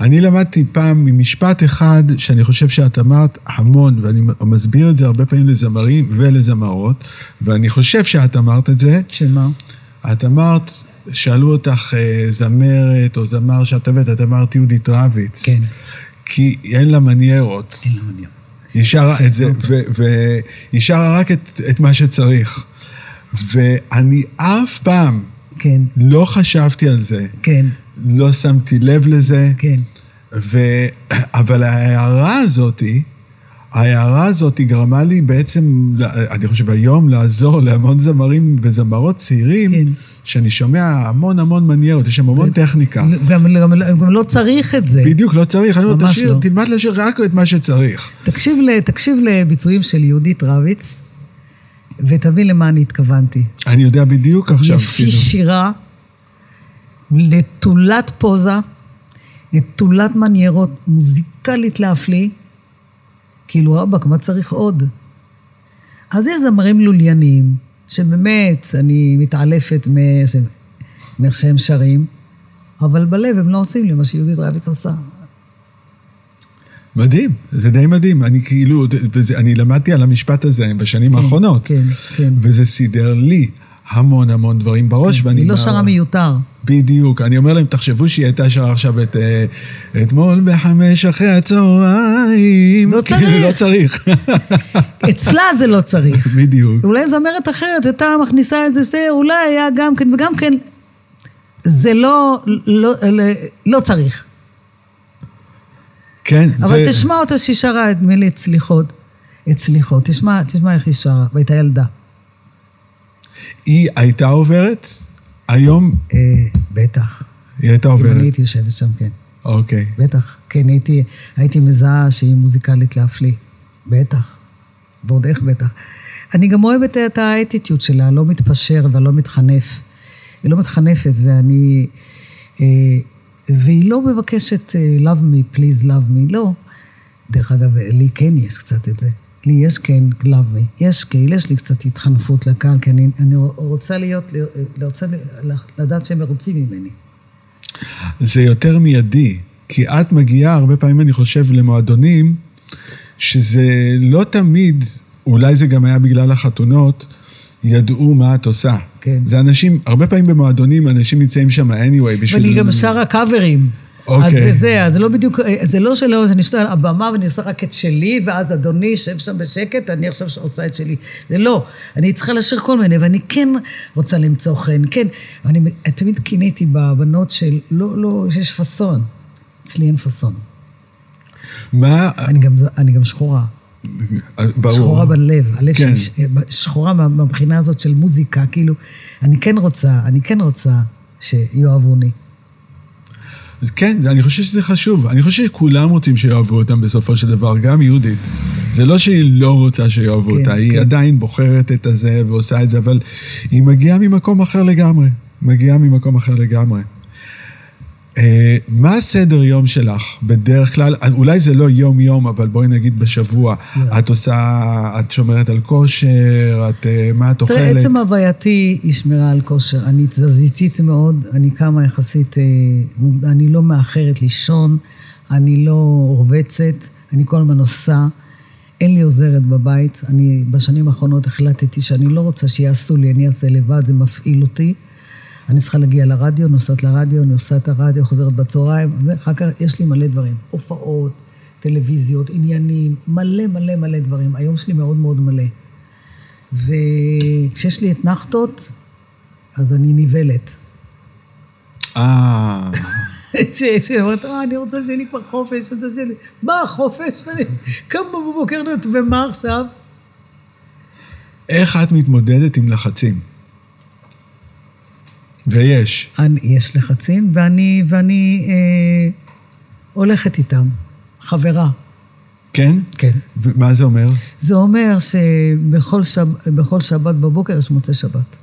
אני למדתי פעם ממשפט אחד שאני חושב שאת אמרת המון, ואני מסביר את זה הרבה פעמים לזמרים ולזמרות, ואני חושב שאת אמרת את זה. שמה? את אמרת, שאלו אותך אה, זמרת או זמר שאת אוהבת, את אמרת יהודית רביץ. כן. כי אין לה מניירות. אין לה מניע. היא שרה את זה, והיא שרה רק את, את מה שצריך. ואני אף פעם כן, לא חשבתי על זה, כן, לא שמתי לב לזה, כן. ו... אבל ההערה הזאתי, ההערה הזאת גרמה לי בעצם, אני חושב היום, לעזור להמון זמרים וזמרות צעירים, כן. שאני שומע המון המון מניירות, יש שם המון טכניקה. גם, גם, גם לא צריך את זה. בדיוק, לא צריך, אני אומר, תשאיר, לא. תלמד לשיר רק את מה שצריך. תקשיב, ל, תקשיב לביצועים של יהודית רביץ, ותבין למה אני התכוונתי. אני יודע בדיוק עכשיו, כאילו. שירה, נטולת פוזה, נטולת מניירות, מוזיקלית להפליא. כאילו, רבאק, מה צריך עוד? אז יש זמרים לוליינים, שבאמת, אני מתעלפת מאיך שהם שרים, אבל בלב הם לא עושים לי מה שיהודית רביץ עושה. מדהים, זה די מדהים. אני כאילו, וזה, אני למדתי על המשפט הזה בשנים האחרונות. כן, כן. וזה סידר לי המון המון דברים בראש, ואני... היא לא שרה מיותר. בדיוק. אני אומר להם, תחשבו שהיא הייתה שרה עכשיו את אה, אתמול בחמש אחרי הצהריים. לא כאילו, צריך. לא צריך. אצלה זה לא צריך. בדיוק. אולי זמרת אחרת הייתה מכניסה את זה, אולי היה גם כן וגם כן. זה לא, לא, לא, לא צריך. כן, אבל זה... תשמע אותה שהיא שרה, נדמה לי, את סליחות. את סליחות. תשמע, תשמע איך היא שרה, והייתה ילדה. היא הייתה עוברת? היום אה, בטח. היא הייתה אם עוברת. אני הייתי יושבת שם, כן. אוקיי. בטח. כן, הייתי, הייתי מזהה שהיא מוזיקלית להפליא. בטח. ועוד איך בטח. אני גם אוהבת את האטיטיוד שלה, לא מתפשר ולא מתחנף. היא לא מתחנפת, ואני... אה, והיא לא מבקשת אה, love me, please love me, לא. דרך אגב, לי כן יש קצת את זה. לי יש כן me. יש כאילו, יש לי קצת התחנפות לקהל, כי אני, אני רוצה להיות, רוצה לדעת שהם מרוצים ממני. זה יותר מיידי, כי את מגיעה הרבה פעמים, אני חושב, למועדונים, שזה לא תמיד, אולי זה גם היה בגלל החתונות, ידעו מה את עושה. כן. זה אנשים, הרבה פעמים במועדונים, אנשים נמצאים שם anyway, בשביל... ואני גם שרה קאברים. אוקיי. אז זה זה, אז זה לא בדיוק, זה לא שלא, אני יושבת על הבמה ואני עושה רק את שלי, ואז אדוני יושב שם בשקט, אני עכשיו עושה את שלי. זה לא. אני צריכה לשיר כל מיני, ואני כן רוצה למצוא חן, כן. אני תמיד קינאתי בבנות של, לא, לא, שיש פאסון. אצלי אין פאסון. מה... אני גם, אני גם שחורה. ברור. שחורה בלב, הלב כן. שלי, שחורה מה- מהבחינה הזאת של מוזיקה, כאילו, אני כן רוצה, אני כן רוצה שיאהבוני. כן, אני חושב שזה חשוב. אני חושב שכולם רוצים שיאהבו אותם בסופו של דבר, גם יהודית. זה לא שהיא לא רוצה שיאהבו כן, אותה, היא כן. עדיין בוחרת את הזה ועושה את זה, אבל היא מגיעה ממקום אחר לגמרי. מגיעה ממקום אחר לגמרי. אה, מה הסדר יום שלך בדרך כלל? אולי זה לא יום-יום, אבל בואי נגיד בשבוע. לא. את עושה, את שומרת על כושר, את, אה, מה את אוכלת? תראה, עצם הווייתי היא שמירה על כושר. אני תזזיתית מאוד, אני קמה יחסית, אה, אני לא מאחרת לישון, אני לא רובצת, אני כל הזמן עושה. אין לי עוזרת בבית. אני בשנים האחרונות החלטתי שאני לא רוצה שיעשו לי, אני אעשה לבד, זה מפעיל אותי. אני צריכה להגיע לרדיו, נוסעת לרדיו, אני עושה את הרדיו, חוזרת בצהריים, ואחר כך יש לי מלא דברים. הופעות, טלוויזיות, עניינים, מלא מלא מלא דברים. היום שלי מאוד מאוד מלא. וכשיש לי אתנחתות, אז אני נבהלת. אה, אה, אני רוצה שיהיה לי כבר חופש, את זה שלי. מה החופש? אני קמה בבוקר, נות, ומה עכשיו? איך את מתמודדת עם לחצים? ויש. אני, יש לחצים, ואני, ואני אה, הולכת איתם. חברה. כן? כן. ומה זה אומר? זה אומר שבכל שב, בכל שבת בבוקר יש מוצאי שבת.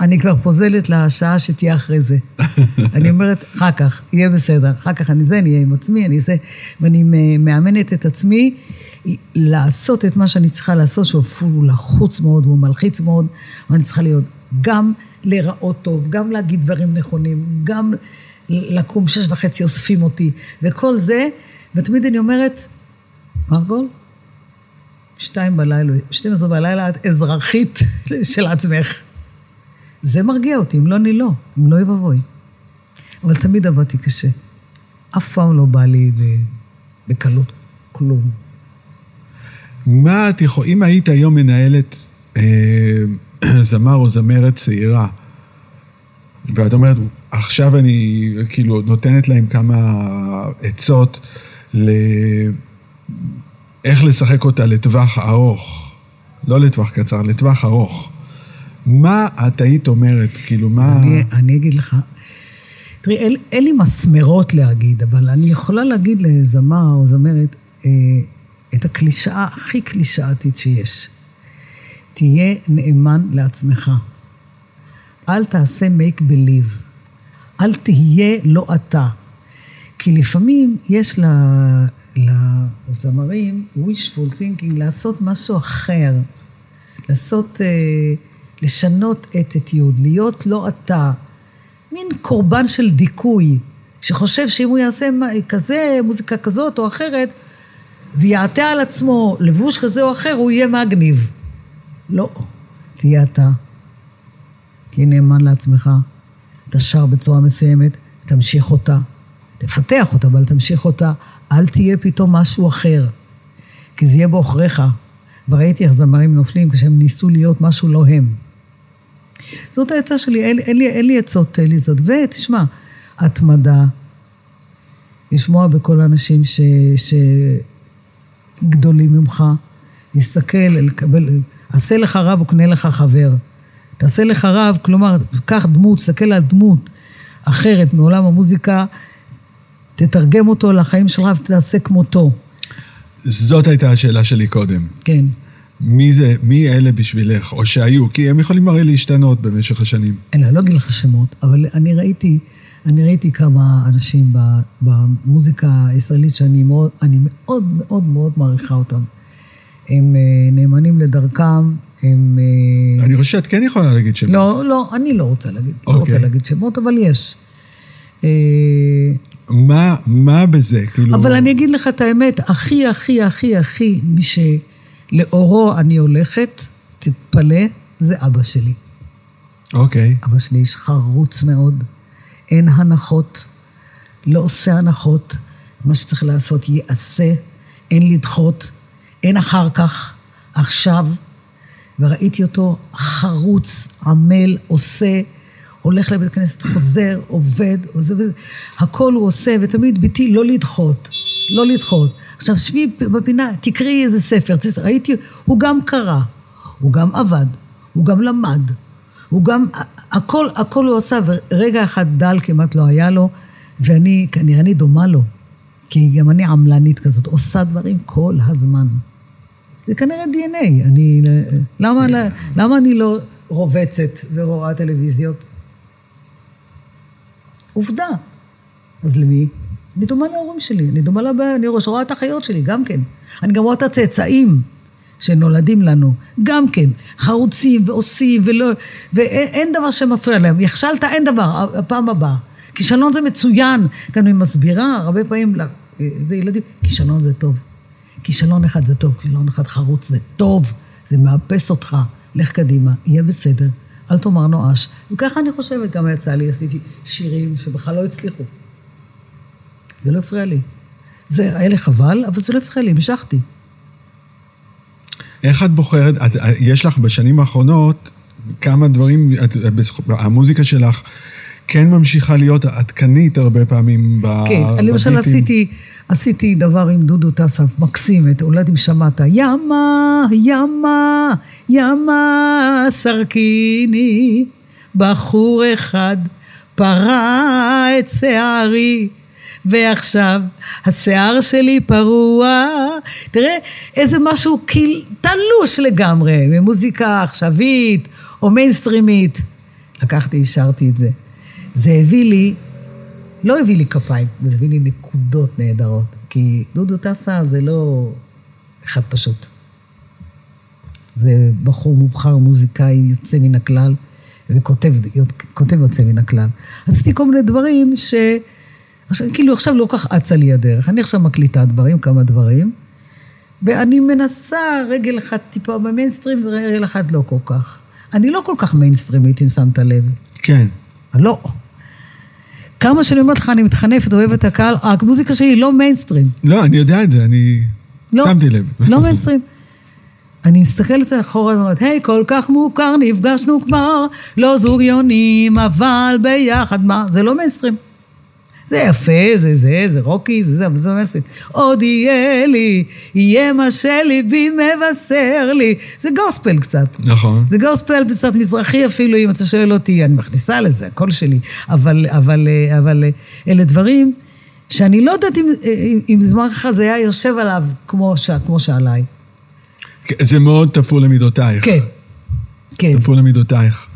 אני כבר פוזלת לשעה שתהיה אחרי זה. אני אומרת, אחר כך, יהיה בסדר. אחר כך אני זה, אני אהיה עם עצמי, אני זה, ואני מאמנת את עצמי לעשות את מה שאני צריכה לעשות, שהוא אפילו לחוץ מאוד והוא מלחיץ מאוד, ואני צריכה להיות גם להיראות טוב, גם להגיד דברים נכונים, גם לקום שש וחצי אוספים אותי, וכל זה, ותמיד אני אומרת, מרגול, שתיים בלילה, שתים עשרה בלילה את אזרחית של עצמך. זה מרגיע אותי, אם לא, אני לא, אם לא יבואי. אבל תמיד עבדתי קשה. אף פעם לא בא לי בקלות כלום. מה את יכולה, אם היית היום מנהלת אה, זמר או זמרת צעירה, ואת אומרת, עכשיו אני כאילו נותנת להם כמה עצות ל... איך לשחק אותה לטווח ארוך, לא לטווח קצר, לטווח ארוך. מה את היית אומרת? כאילו, מה... אני, אני אגיד לך, תראי, אין, אין לי מסמרות להגיד, אבל אני יכולה להגיד לזמר או זמרת אה, את הקלישאה הכי קלישאתית שיש. תהיה נאמן לעצמך. אל תעשה make believe. אל תהיה לא אתה. כי לפעמים יש לזמרים wishful thinking לעשות משהו אחר. לעשות, אה, לשנות אתיטיוד, להיות לא אתה. מין קורבן של דיכוי, שחושב שאם הוא יעשה כזה, מוזיקה כזאת או אחרת, ויעטה על עצמו לבוש כזה או אחר, הוא יהיה מגניב. לא, תהיה אתה. תהיה נאמן לעצמך. אתה שר בצורה מסוימת, תמשיך אותה. תפתח אותה, אבל תמשיך אותה. אל תהיה פתאום משהו אחר, כי זה יהיה בעוכריך. וראיתי איך זמרים נופלים כשהם ניסו להיות משהו לא הם. זאת העצה שלי, אין, אין, לי, אין לי עצות לי זאת. ותשמע, התמדה, לשמוע בכל האנשים שגדולים ממך, להסתכל, לקבל, עשה לך רב וקנה לך חבר. תעשה לך רב, כלומר, קח דמות, תסתכל על דמות אחרת מעולם המוזיקה, תתרגם אותו לחיים שלך ותעשה כמותו. זאת הייתה השאלה שלי קודם. כן. מי זה, מי אלה בשבילך, או שהיו, כי הם יכולים הרי להשתנות במשך השנים. אין, אני לא אגיד לך שמות, אבל אני ראיתי, אני ראיתי כמה אנשים במוזיקה הישראלית שאני מאוד, אני מאוד מאוד מאוד מעריכה אותם. הם אה, נאמנים לדרכם, הם... אה, אני חושב שאת כן יכולה להגיד שמות. לא, לא, אני לא רוצה להגיד, okay. לא רוצה אוקיי. להגיד שמות, אבל יש. אה, מה, מה בזה? כאילו... אבל אני אגיד לך את האמת, הכי, הכי, הכי, הכי, מי שלאורו אני הולכת, תתפלא, זה אבא שלי. אוקיי. Okay. אבא שלי איש חרוץ מאוד, אין הנחות, לא עושה הנחות, מה שצריך לעשות ייעשה, אין לדחות, אין אחר כך, עכשיו. וראיתי אותו חרוץ, עמל, עושה, הולך לבית הכנסת, חוזר, עובד, עוזב, הכל הוא עושה, ותמיד ביתי לא לדחות, לא לדחות. עכשיו, שבי בפינה, תקראי איזה ספר, ראיתי, הוא גם קרא, הוא גם עבד, הוא גם למד, הוא גם, הכל, הכל הוא עשה, ורגע אחד דל כמעט לא היה לו, ואני, כנראה אני דומה לו, כי גם אני עמלנית כזאת, עושה דברים כל הזמן. זה כנראה DNA. אני, למה, למה אני לא רובצת ורואה טלוויזיות? עובדה. אז למי? אני דומה להורים שלי, אני דומה לבעיה, אני רואה את האחיות שלי, גם כן. אני גם רואה את הצאצאים שנולדים לנו, גם כן. חרוצים ועושים ולא... ואין דבר שמפריע להם. נכשלת, אין דבר, הפעם הבאה. כישלון זה מצוין. כאן אני מסבירה הרבה פעמים, זה ילדים, כישלון זה טוב. כישלון אחד זה טוב, כישלון אחד חרוץ זה טוב, זה מאפס אותך, לך קדימה, יהיה בסדר, אל תאמר נואש. וככה אני חושבת, גם יצא לי, עשיתי שירים שבכלל לא הצליחו. זה לא הפריע לי. זה היה לי חבל, אבל זה לא הפריע לי, המשכתי. איך את בוחרת, את, יש לך בשנים האחרונות כמה דברים, את, המוזיקה שלך כן ממשיכה להיות עדכנית הרבה פעמים בביטים. כן, אני למשל עשיתי, עשיתי דבר עם דודו טסף, מקסים, את, אולי אם שמעת, ימה, ימה, ימה, סרקיני, בחור אחד פרע את שערי. ועכשיו השיער שלי פרוע. תראה איזה משהו קיל, תלוש לגמרי, ממוזיקה עכשווית או מיינסטרימית. לקחתי, השארתי את זה. זה הביא לי, לא הביא לי כפיים, זה הביא לי נקודות נהדרות. כי דודו טסה זה לא אחד פשוט. זה בחור מובחר, מוזיקאי יוצא מן הכלל, וכותב כותב יוצא מן הכלל. עשיתי כל מיני דברים ש... עכשיו, כאילו עכשיו לא כל כך אצה לי הדרך. אני עכשיו מקליטה דברים, כמה דברים, ואני מנסה רגל אחת טיפה במיינסטרים ורגל אחת לא כל כך. אני לא כל כך מיינסטרימית, אם שמת לב. כן. לא. כמה שאני אומרת לך, אני מתחנפת, אוהבת את הקהל, המוזיקה שלי היא לא מיינסטרים. לא, אני יודע את זה, אני לא, שמתי לב. לא מיינסטרים. אני מסתכלת אחורה ואומרת, היי, כל כך מוכר, נפגשנו כבר, לא זוג יונים, אבל ביחד, מה? זה לא מיינסטרים. זה יפה, זה זה, זה רוקי, זה זה, אבל זה לא מיינסטרים. עוד יהיה לי, יהיה מה שליבי מבשר לי. זה גוספל קצת. נכון. זה גוספל קצת מזרחי אפילו, אם אתה שואל אותי, אני מכניסה לזה, הקול שלי. אבל, אבל, אבל אלה דברים שאני לא יודעת אם, אם, זמן לך זה היה יושב עליו כמו, ש, כמו שעליי. זה מאוד תפור למידותייך. כן, כן. תפור למידותייך.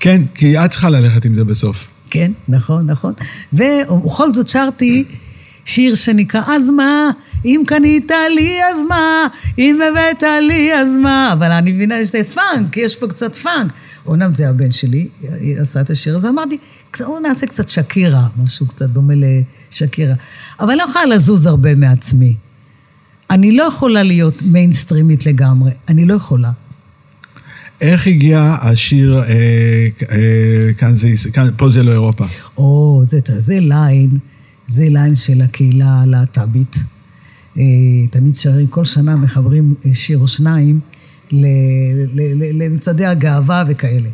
כן, כי את צריכה ללכת עם זה בסוף. כן, נכון, נכון. ובכל זאת שרתי שיר שנקרא אז מה, אם קנית לי אז מה, אם הבאת לי אז מה, אבל אני מבינה שזה פאנק, יש פה קצת פאנק. אומנם זה הבן שלי, עשה את השיר הזה, אמרתי, בואו נעשה קצת שאקירה, משהו קצת דומה לשאקירה. אבל לא יכולה לזוז הרבה מעצמי. אני לא יכולה להיות מיינסטרימית לגמרי, אני לא יכולה. איך הגיע השיר אה, אה, כאן זה, כאן, פה זה לא אירופה? או, זה, זה line, זה line של הקהילה הלהט"בית. אה, תמיד שרים, כל שנה מחברים שיר או שניים למצעדי הגאווה וכאלה.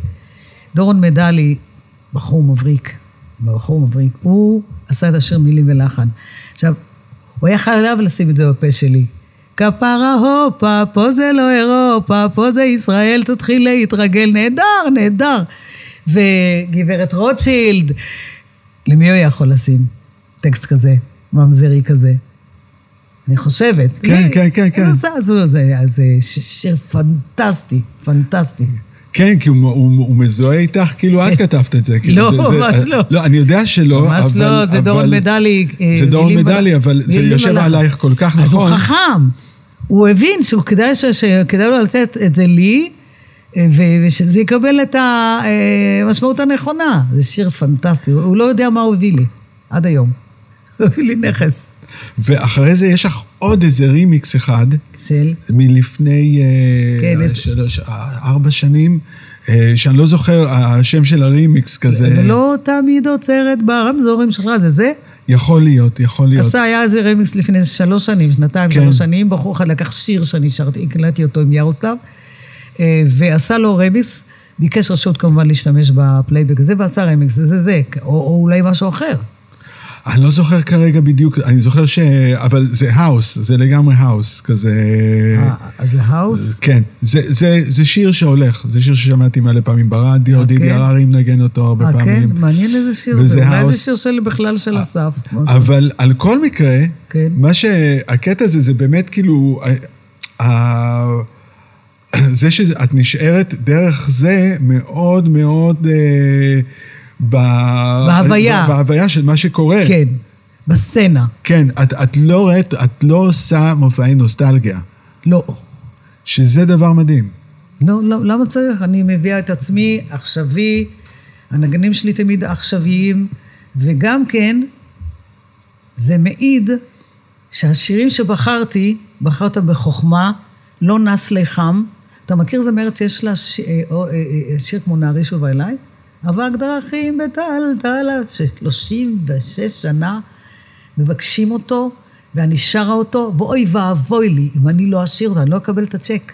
דורון מדלי, בחור מבריק, בחור מבריק, הוא עשה את השיר מילים ולחן. עכשיו, הוא היה חייב לשים את זה בפה שלי. כפרה הופה, פה זה לא אירופה, פה זה ישראל, תתחיל להתרגל, נהדר, נהדר. וגברת רוטשילד, למי הוא יכול לשים טקסט כזה, ממזרי כזה? אני חושבת. כן, כן, כן, כן. זה, זה, זה, זה שיר פנטסטי, פנטסטי. כן, כי הוא, הוא, הוא מזוהה איתך, כאילו את כתבת את זה. כאילו לא, זה, ממש זה, לא. לא, אני יודע שלא, ממש אבל... לא, זה דורון מדלי. זה דורון מדלי, אבל זה יושב עלייך כל כך נכון. אז הוא חכם. הוא הבין שהוא כדאי, ש, שכדאי לו לתת את זה לי, ושזה יקבל את המשמעות הנכונה. זה שיר פנטסטי, הוא לא יודע מה הוא הביא לי, עד היום. הוא הביא לי נכס. ואחרי זה יש לך עוד איזה רימיקס אחד. של? מלפני כן, שלוש, ארבע שנים, שאני לא זוכר, השם של הרימיקס כזה. זה לא תמיד עוצרת ברמזורים שלך, זה זה? יכול להיות, יכול להיות. עשה, היה איזה רמיקס לפני שלוש שנים, שנתיים, כן. שלוש שנים, בחור אחד לקח שיר שאני שרתי, הקלטתי אותו עם ירוסלב, ועשה לו רמיקס, ביקש רשות כמובן להשתמש בפלייבק הזה, ועשה רמיקס, זה זה זה, או, או אולי משהו אחר. אני לא זוכר כרגע בדיוק, אני זוכר ש... אבל זה house, זה לגמרי האוס, כזה... אה, זה האוס? כן, זה, זה, זה שיר שהולך, זה שיר ששמעתי מלא פעמים ברדיו, דידי הררי מנגן אותו הרבה אה, פעמים. כן? מעניין איזה שיר זה, אולי זה שיר של בכלל של אסף. אבל על כל מקרה, כן. מה שהקטע הזה, זה באמת כאילו... זה שאת נשארת דרך זה מאוד מאוד... בהוויה. בהוויה של מה שקורה. כן, בסצנה. כן, את, את לא ראית, את לא עושה מופעי נוסטלגיה. לא. שזה דבר מדהים. לא, לא, למה צריך? אני מביאה את עצמי עכשווי, הנגנים שלי תמיד עכשוויים, וגם כן, זה מעיד שהשירים שבחרתי, בחרת בחוכמה, לא נס לחם. אתה מכיר זמרת שיש לה ש... שיר כמו נערי שובה אליי? אבק דרכים בטלטלה, ששלושים ושש שנה מבקשים אותו, ואני שרה אותו, ואוי ואבוי לי, אם אני לא אשיר אותו, אני לא אקבל את הצ'ק.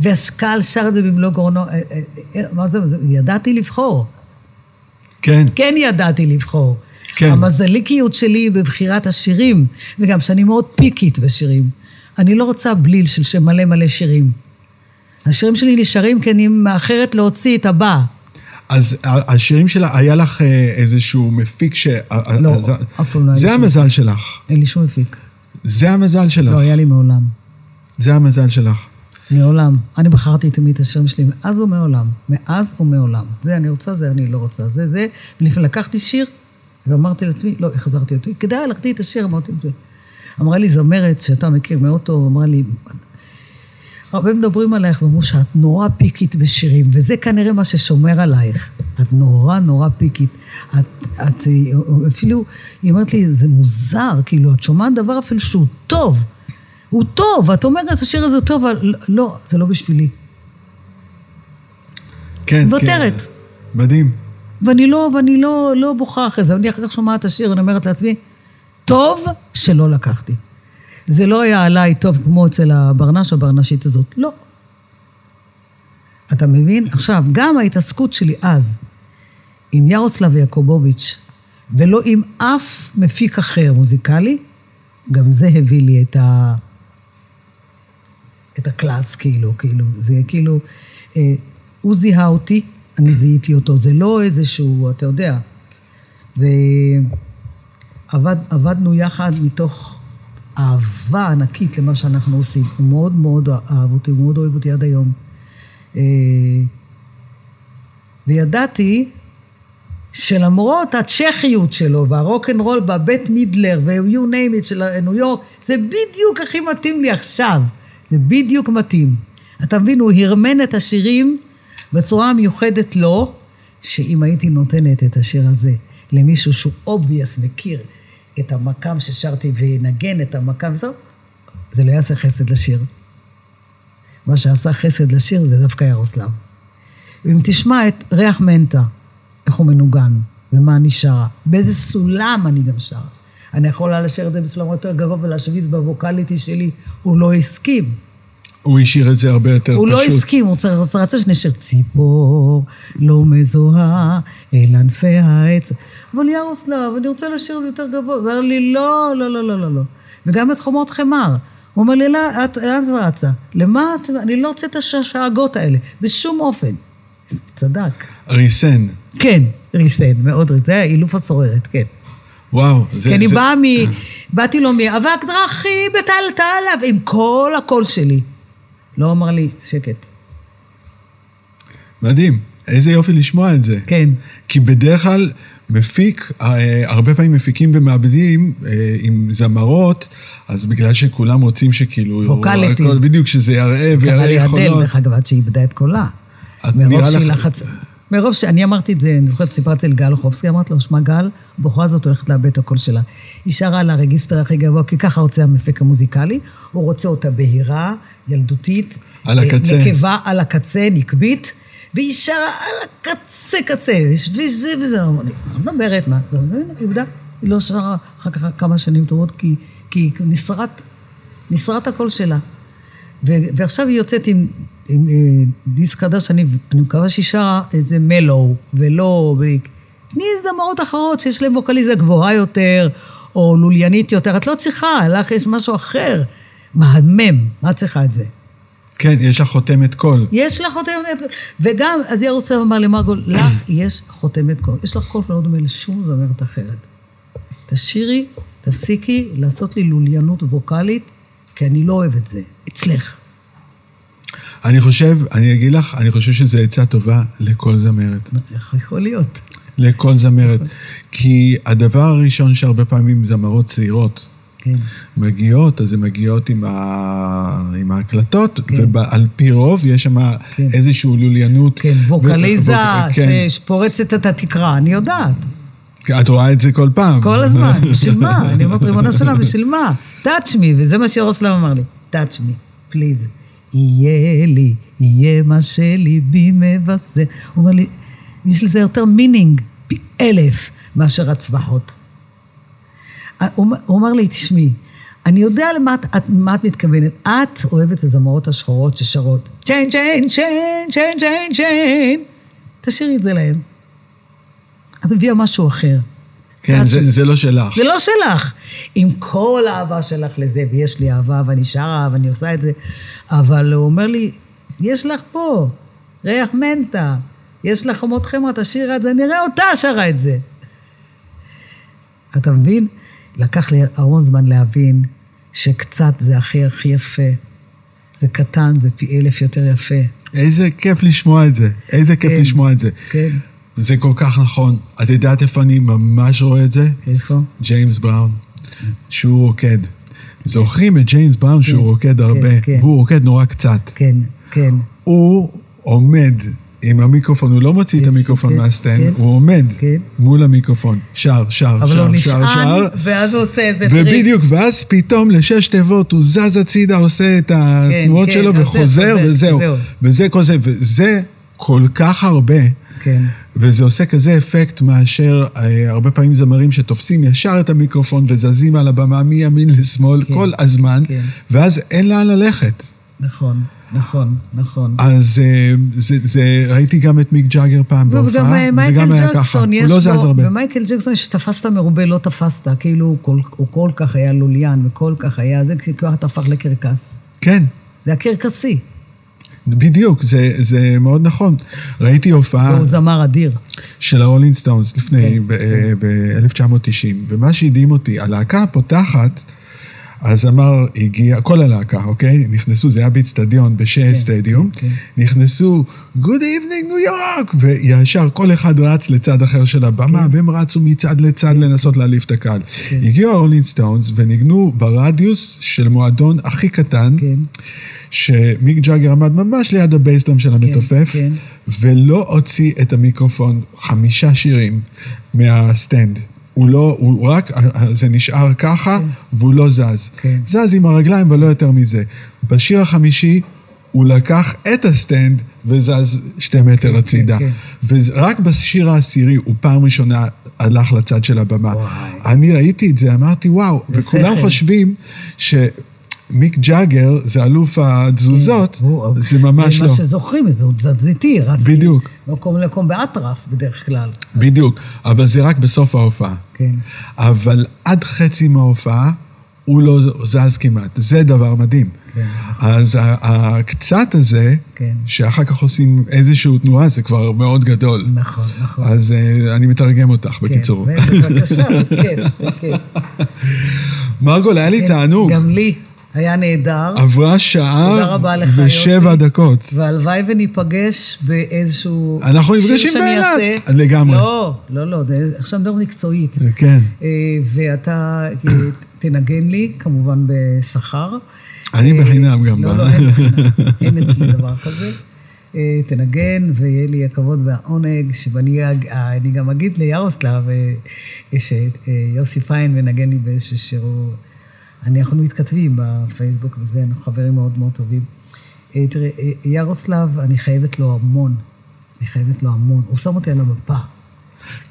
והשקל שר את זה במלוא גרונו, מה זה, ידעתי לבחור. כן. כן ידעתי לבחור. כן. המזליקיות שלי בבחירת השירים, וגם שאני מאוד פיקית בשירים. אני לא רוצה בליל של מלא מלא שירים. השירים שלי נשארים כי אני מאחרת להוציא את הבא. אז השירים שלה, היה לך איזשהו מפיק ש... לא, אף פעם לא היה לי זה המזל שלך. אין לי שום מפיק. זה המזל שלך. לא, היה לי מעולם. זה המזל שלך. מעולם. אני בחרתי תמיד את השירים שלי מאז ומעולם. מאז ומעולם. זה אני רוצה, זה אני לא רוצה. זה זה. ולפעמים לקחתי שיר, ואמרתי לעצמי, לא, החזרתי אותו. כדאי, לקחתי את השיר, אמרתי, אמרה לי זמרת שאתה מכיר מאוד טוב, אמרה לי, הרבה מדברים עלייך ואומרים שאת נורא פיקית בשירים, וזה כנראה מה ששומר עלייך. את נורא נורא פיקית. את, את אפילו, היא אומרת לי, זה מוזר, כאילו, את שומעת דבר אפילו שהוא טוב. הוא טוב, את אומרת, השיר הזה טוב, אבל לא, זה לא בשבילי. כן, מוותרת. כן. מדהים. ואני לא, ואני לא, לא בוכה אחרי זה. אני אחר כך שומעת את השיר, אני אומרת לעצמי, טוב שלא לקחתי. זה לא היה עליי טוב כמו אצל הברנש הברנשית הזאת. לא. אתה מבין? עכשיו, גם ההתעסקות שלי אז עם ירוסלב יעקובוביץ', ולא עם אף מפיק אחר מוזיקלי, גם זה הביא לי את ה... את הקלאס, כאילו, כאילו, זה כאילו, אה, הוא זיהה אותי, אני זיהיתי אותו, זה לא איזשהו, אתה יודע. ועבדנו יחד מתוך אהבה ענקית למה שאנחנו עושים. הוא מאוד מאוד אהב אותי, הוא מאוד אוהב אותי עד היום. אה, וידעתי שלמרות הצ'כיות שלו והרוקנרול בבית מידלר ו-you name it של ניו יורק, זה בדיוק הכי מתאים לי עכשיו. זה בדיוק מתאים. אתה מבין, הוא הִרְמֵן את השירים בצורה המיוחדת לו, שאם הייתי נותנת את השיר הזה למישהו שהוא on base מכיר את המקאם ששרתי וינגן את המקאם, וזהו, זה לא יעשה חסד לשיר. מה שעשה חסד לשיר זה דווקא ירוסלב. ואם תשמע את ריח מנטה, איך הוא מנוגן, ומה אני שרה, באיזה סולם אני גם שרה. אני יכולה לשיר את זה בסולם יותר גבוה ולהשוויז בווקליטי שלי, הוא לא הסכים. הוא השאיר את זה הרבה יותר הוא לא פשוט. הוא לא הסכים, הוא רצה שנשאר ציפור, לא מזוהה, אל ענפי העץ. אבל ירוסלב, אני רוצה לשיר את זה יותר גבוה. הוא אומר לי, לא, לא, לא, לא, לא, לא. וגם את חומות חמר. הוא אומר לי, לא, לאן את רצה? למה את... אני לא רוצה את השאגות האלה, בשום אופן. צדק. ריסן. כן, ריסן, מאוד ריסן. זה אילוף הסוררת, כן. וואו. זה... כי אני זה... באה מ... באתי לו מאבק דרכי בטלטלה, עם כל הקול שלי. לא אמר לי, שקט. מדהים. איזה יופי לשמוע את זה. כן. כי בדרך כלל מפיק, אה, הרבה פעמים מפיקים ומעבדים אה, עם זמרות, אז בגלל שכולם רוצים שכאילו... ווקליטי. בדיוק, שזה יראה ויראה יכולות. קרא לי דרך אגב, עד שהיא איבדה את קולה. את נראה לך... לחץ... מרוב שאני אמרתי את זה, אני זוכרת, סיפרתי לגל חובסקי, אמרתי לו, שמע גל, הבחורה הזאת הולכת לאבד את הקול שלה. היא שרה על הרגיסטר הכי גבוה, כי ככה רוצה המפיק המוזיקלי, הוא רוצה אותה בהירה, ילדותית. על הקצה. נקבה על הקצה, נקבית, והיא שרה על הקצה קצה, וזה וזה, אני מדברת, מה? היא איבדה, היא לא שרה אחר כך כמה שנים טובות, כי, כי נסרט, נשרט הקול שלה. ו, ועכשיו היא יוצאת עם, עם אה, דיסק חדש, אני, אני מקווה שהיא שרה את זה במלואו, ולא... תני זמרות אחרות שיש להן ווקאליזה גבוהה יותר, או לוליינית יותר, את לא צריכה, לך יש משהו אחר, מהמם, מה צריכה את זה? כן, יש לך חותמת קול. יש לך חותמת קול. וגם, אז ירוסלב אמר למרגול, לך יש חותמת קול. יש לך קול שלא דומה לשום זמרת אחרת. תשאירי, תפסיקי לעשות לי לוליינות ווקאלית, כי אני לא אוהב את זה. אצלך. אני חושב, אני אגיד לך, אני חושב שזו עצה טובה לכל זמרת. איך יכול להיות? לכל זמרת. כי הדבר הראשון שהרבה פעמים זמרות צעירות כן. מגיעות, אז הן מגיעות עם, ה... עם ההקלטות, כן. ועל פי רוב יש שם כן. איזושהי לוליינות. כן, ווקליזה ו... כן. שפורצת את התקרה, אני יודעת. את רואה את זה כל פעם. כל הזמן, בשביל מה? אני אומרת, ריבונו שלה, בשביל מה? touch me, וזה מה שירוסלב אמר לי, touch me, please. יהיה לי, יהיה מה שליבי מבשר. הוא אומר לי, יש לזה יותר meaning, פי אלף, מאשר הצווחות. הוא אומר לי, תשמעי, אני יודע למה את, מה את מתכוונת. את אוהבת את הזמרות השחורות ששרות chain, chain, chain, chain, chain, chain. תשאירי את זה להם. את מביאה משהו אחר. כן, זה, זה לא שלך. זה לא שלך. עם כל האהבה שלך לזה, ויש לי אהבה, ואני שרה, ואני עושה את זה, אבל הוא אומר לי, יש לך פה ריח מנטה, יש לך חומות חמרה, תשאירה את זה, נראה אותה שרה את זה. אתה מבין? לקח לי המון זמן להבין שקצת זה הכי הכי יפה, וקטן זה פי אלף יותר יפה. איזה כיף לשמוע את זה, איזה כיף כן, לשמוע את זה. כן. זה כל כך נכון. את יודעת איפה אני ממש רואה את זה? איפה? ג'יימס בראון, שהוא רוקד. זוכרים את ג'יימס בראון שהוא רוקד הרבה, כן. והוא רוקד נורא קצת. כן, כן. הוא עומד עם המיקרופון, הוא לא מוציא את כן, המיקרופון כן, מה stand, כן. הוא עומד כן. מול המיקרופון, שר, שר, אבל הוא שר, שר, נשען, שר. ואז הוא עושה איזה טריק. ובדיוק, ואז פתאום לשש תיבות הוא זז הצידה, עושה את התנועות כן, שלו וחוזר, חוזר, וזהו. זהו. וזה כל זה, וזה כל כך הרבה. כן. וזה עושה כזה אפקט מאשר אה, הרבה פעמים זמרים שתופסים ישר את המיקרופון וזזים על הבמה מימין לשמאל כן, כל הזמן, כן. ואז אין לאן ללכת. נכון, נכון, נכון. אז אה, זה, זה, ראיתי גם את מיק ג'אגר פעם וגם בהופעה, אה, וזה מייקל גם היה ככה. הוא יש לא זז הרבה. ומייקל ג'קסון, שתפסת מרובה לא תפסת, כאילו הוא כל, הוא כל כך היה לוליין, וכל כך היה, זה כבר אתה הפך לקרקס. כן, זה הקרקסי, בדיוק, זה, זה מאוד נכון. ראיתי הופעה והוא זמר אדיר. של הרולינג סטונס לפני, כן, ב-1990, ומה שהדהים אותי, הלהקה הפותחת, הזמר הגיע, כל הלהקה, אוקיי? נכנסו, זה היה באיצטדיון, ב Shea כן, Stadium, כן, כן. נכנסו, Good evening New York, וישר כל אחד רץ לצד אחר של הבמה, כן. והם רצו מצד לצד לנסות להעליף את הקהל. כן. הגיעו הרולינג סטונס וניגנו ברדיוס של מועדון הכי קטן, כן, שמיק ג'אגר עמד ממש ליד ה bass drum של המתופף, כן. ולא הוציא את המיקרופון חמישה שירים מה stand. הוא לא, הוא רק, זה נשאר ככה, והוא לא זז. כן. זז עם הרגליים ולא יותר מזה. בשיר החמישי, הוא לקח את ה stand וזז שתי מטר כן, הצידה. כן, ורק בשיר העשירי הוא פעם ראשונה הלך לצד של הבמה. וואי. אני ראיתי את זה, אמרתי, וואו, וכולם. חושבים שמיק ג'אגר זה אלוף התזוזות, כן, זה ממש זה לא. מה שזוכרים מזה, הוא תזזיתי, רץ בדיוק. ממקום למקום באטרף בדרך כלל. בדיוק, אבל זה רק בסוף ההופעה. כן, אבל עד חצי מההופעה הוא לא זז כמעט. זה דבר מדהים. כן, אז הקצת הזה, כן. שאחר כך עושים איזושהי תנועה, זה כבר מאוד גדול. נכון, נכון. אז אה, אני מתרגם אותך, כן, בקיצור. בבקשה, כן, כן. מרגול, היה לי כן, תענוג. גם לי היה נהדר, עברה שעה ושבע. דקות. והלוואי וניפגש באיזשהו... אנחנו נפגשים באילת. לגמרי. לא, לא, לא, עכשיו נדבר מקצועית. כן. אה, ואתה אה, תנגן לי, כמובן בשכר. אני אה, בחינם גם. לא, מה? לא, אין בחינם. אין אצלי דבר כזה. תנגן, ויהיה לי הכבוד והעונג, שאני גם אגיד לירוסלב, שיוסי פיין מנגן לי באיזשהו שיר, הוא- אני- אנחנו מתכתבים בפייסבוק וזה, אנחנו חברים מאוד מאוד טובים. אה, תראה, אה, ירוסלב, אני חייבת לו המון. אני חייבת לו המון. הוא שם אותי על המפה.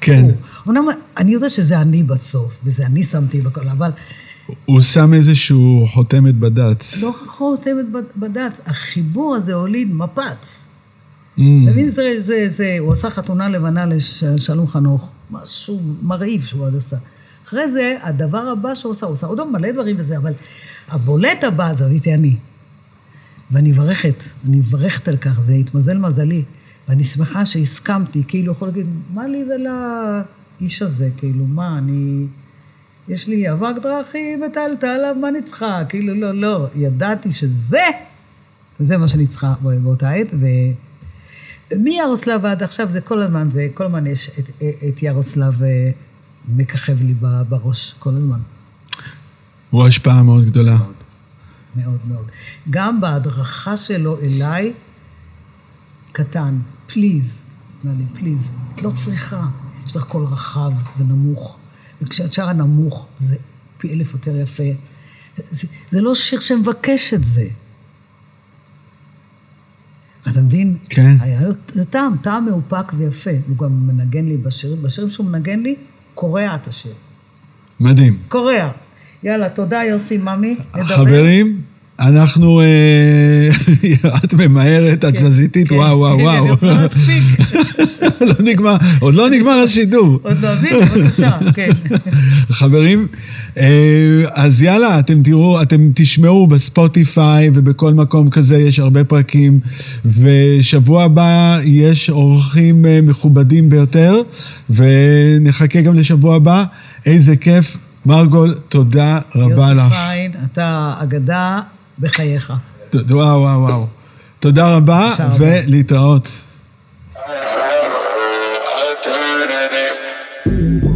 כן. אומנם אני יודעת שזה אני בסוף, וזה אני שמתי בכל, אבל הוא שם איזשהו חותמת בד"ץ. לא חותמת בד- בד"ץ, החיבור הזה הוליד מפץ. Mm. אתה מבין, זה, זה, זה, הוא עשה חתונה לבנה לשלום חנוך, משהו מרהיב שהוא עוד עשה. אחרי זה, הדבר הבא שהוא עושה, עוד מלא דברים וזה, אבל הבולט הבא זה הייתי אני. ואני מברכת, אני מברכת על כך, זה התמזל מזלי. ואני שמחה שהסכמתי, כאילו, יכול להגיד, מה לי ולאיש הזה, כאילו, מה, אני... יש לי אבק דרכים וטלטל עליו, מה אני צריכה? כאילו, לא, לא, ידעתי שזה, זה מה שאני צריכה באותה עת, ו... מירוסלב ועד עכשיו זה כל הזמן, זה כל הזמן יש את, את ירוסלב אה, מככב לי בראש, כל הזמן. הוא השפעה מאוד גדולה. מאוד מאוד. גם בהדרכה שלו אליי, קטן, please, אמר לי, please, את לא צריכה, יש לך קול רחב ונמוך, וכשאת שרה נמוך, זה פי אלף יותר יפה. זה, זה לא שיר שמבקש את זה. אתה מבין? כן. היה לו, זה טעם, טעם מאופק ויפה. הוא גם מנגן לי בשירים, בשירים שהוא מנגן לי, קורע את השיר. מדהים. קורע. יאללה, תודה יוסי, ממי. חברים, אנחנו... אה, את ממהרת, את כן, תזזיתית, כן. וואו, וואו, וואו. לא נגמר, עוד לא נגמר השידור. עוד לא, אז הנה, בבקשה, כן. חברים, אה, אז יאללה, אתם תראו, אתם תשמעו בספוטיפיי ובכל מקום כזה, יש הרבה פרקים, ושבוע הבא יש אורחים אה, מכובדים ביותר, ונחכה גם לשבוע הבא. איזה כיף. מרגול, תודה רבה יוסי לך. פיין, אתה אגדה בחייך. וואו, וואו, וואו. תודה רבה, בבקשה רבה. ולהתראות. Yeah.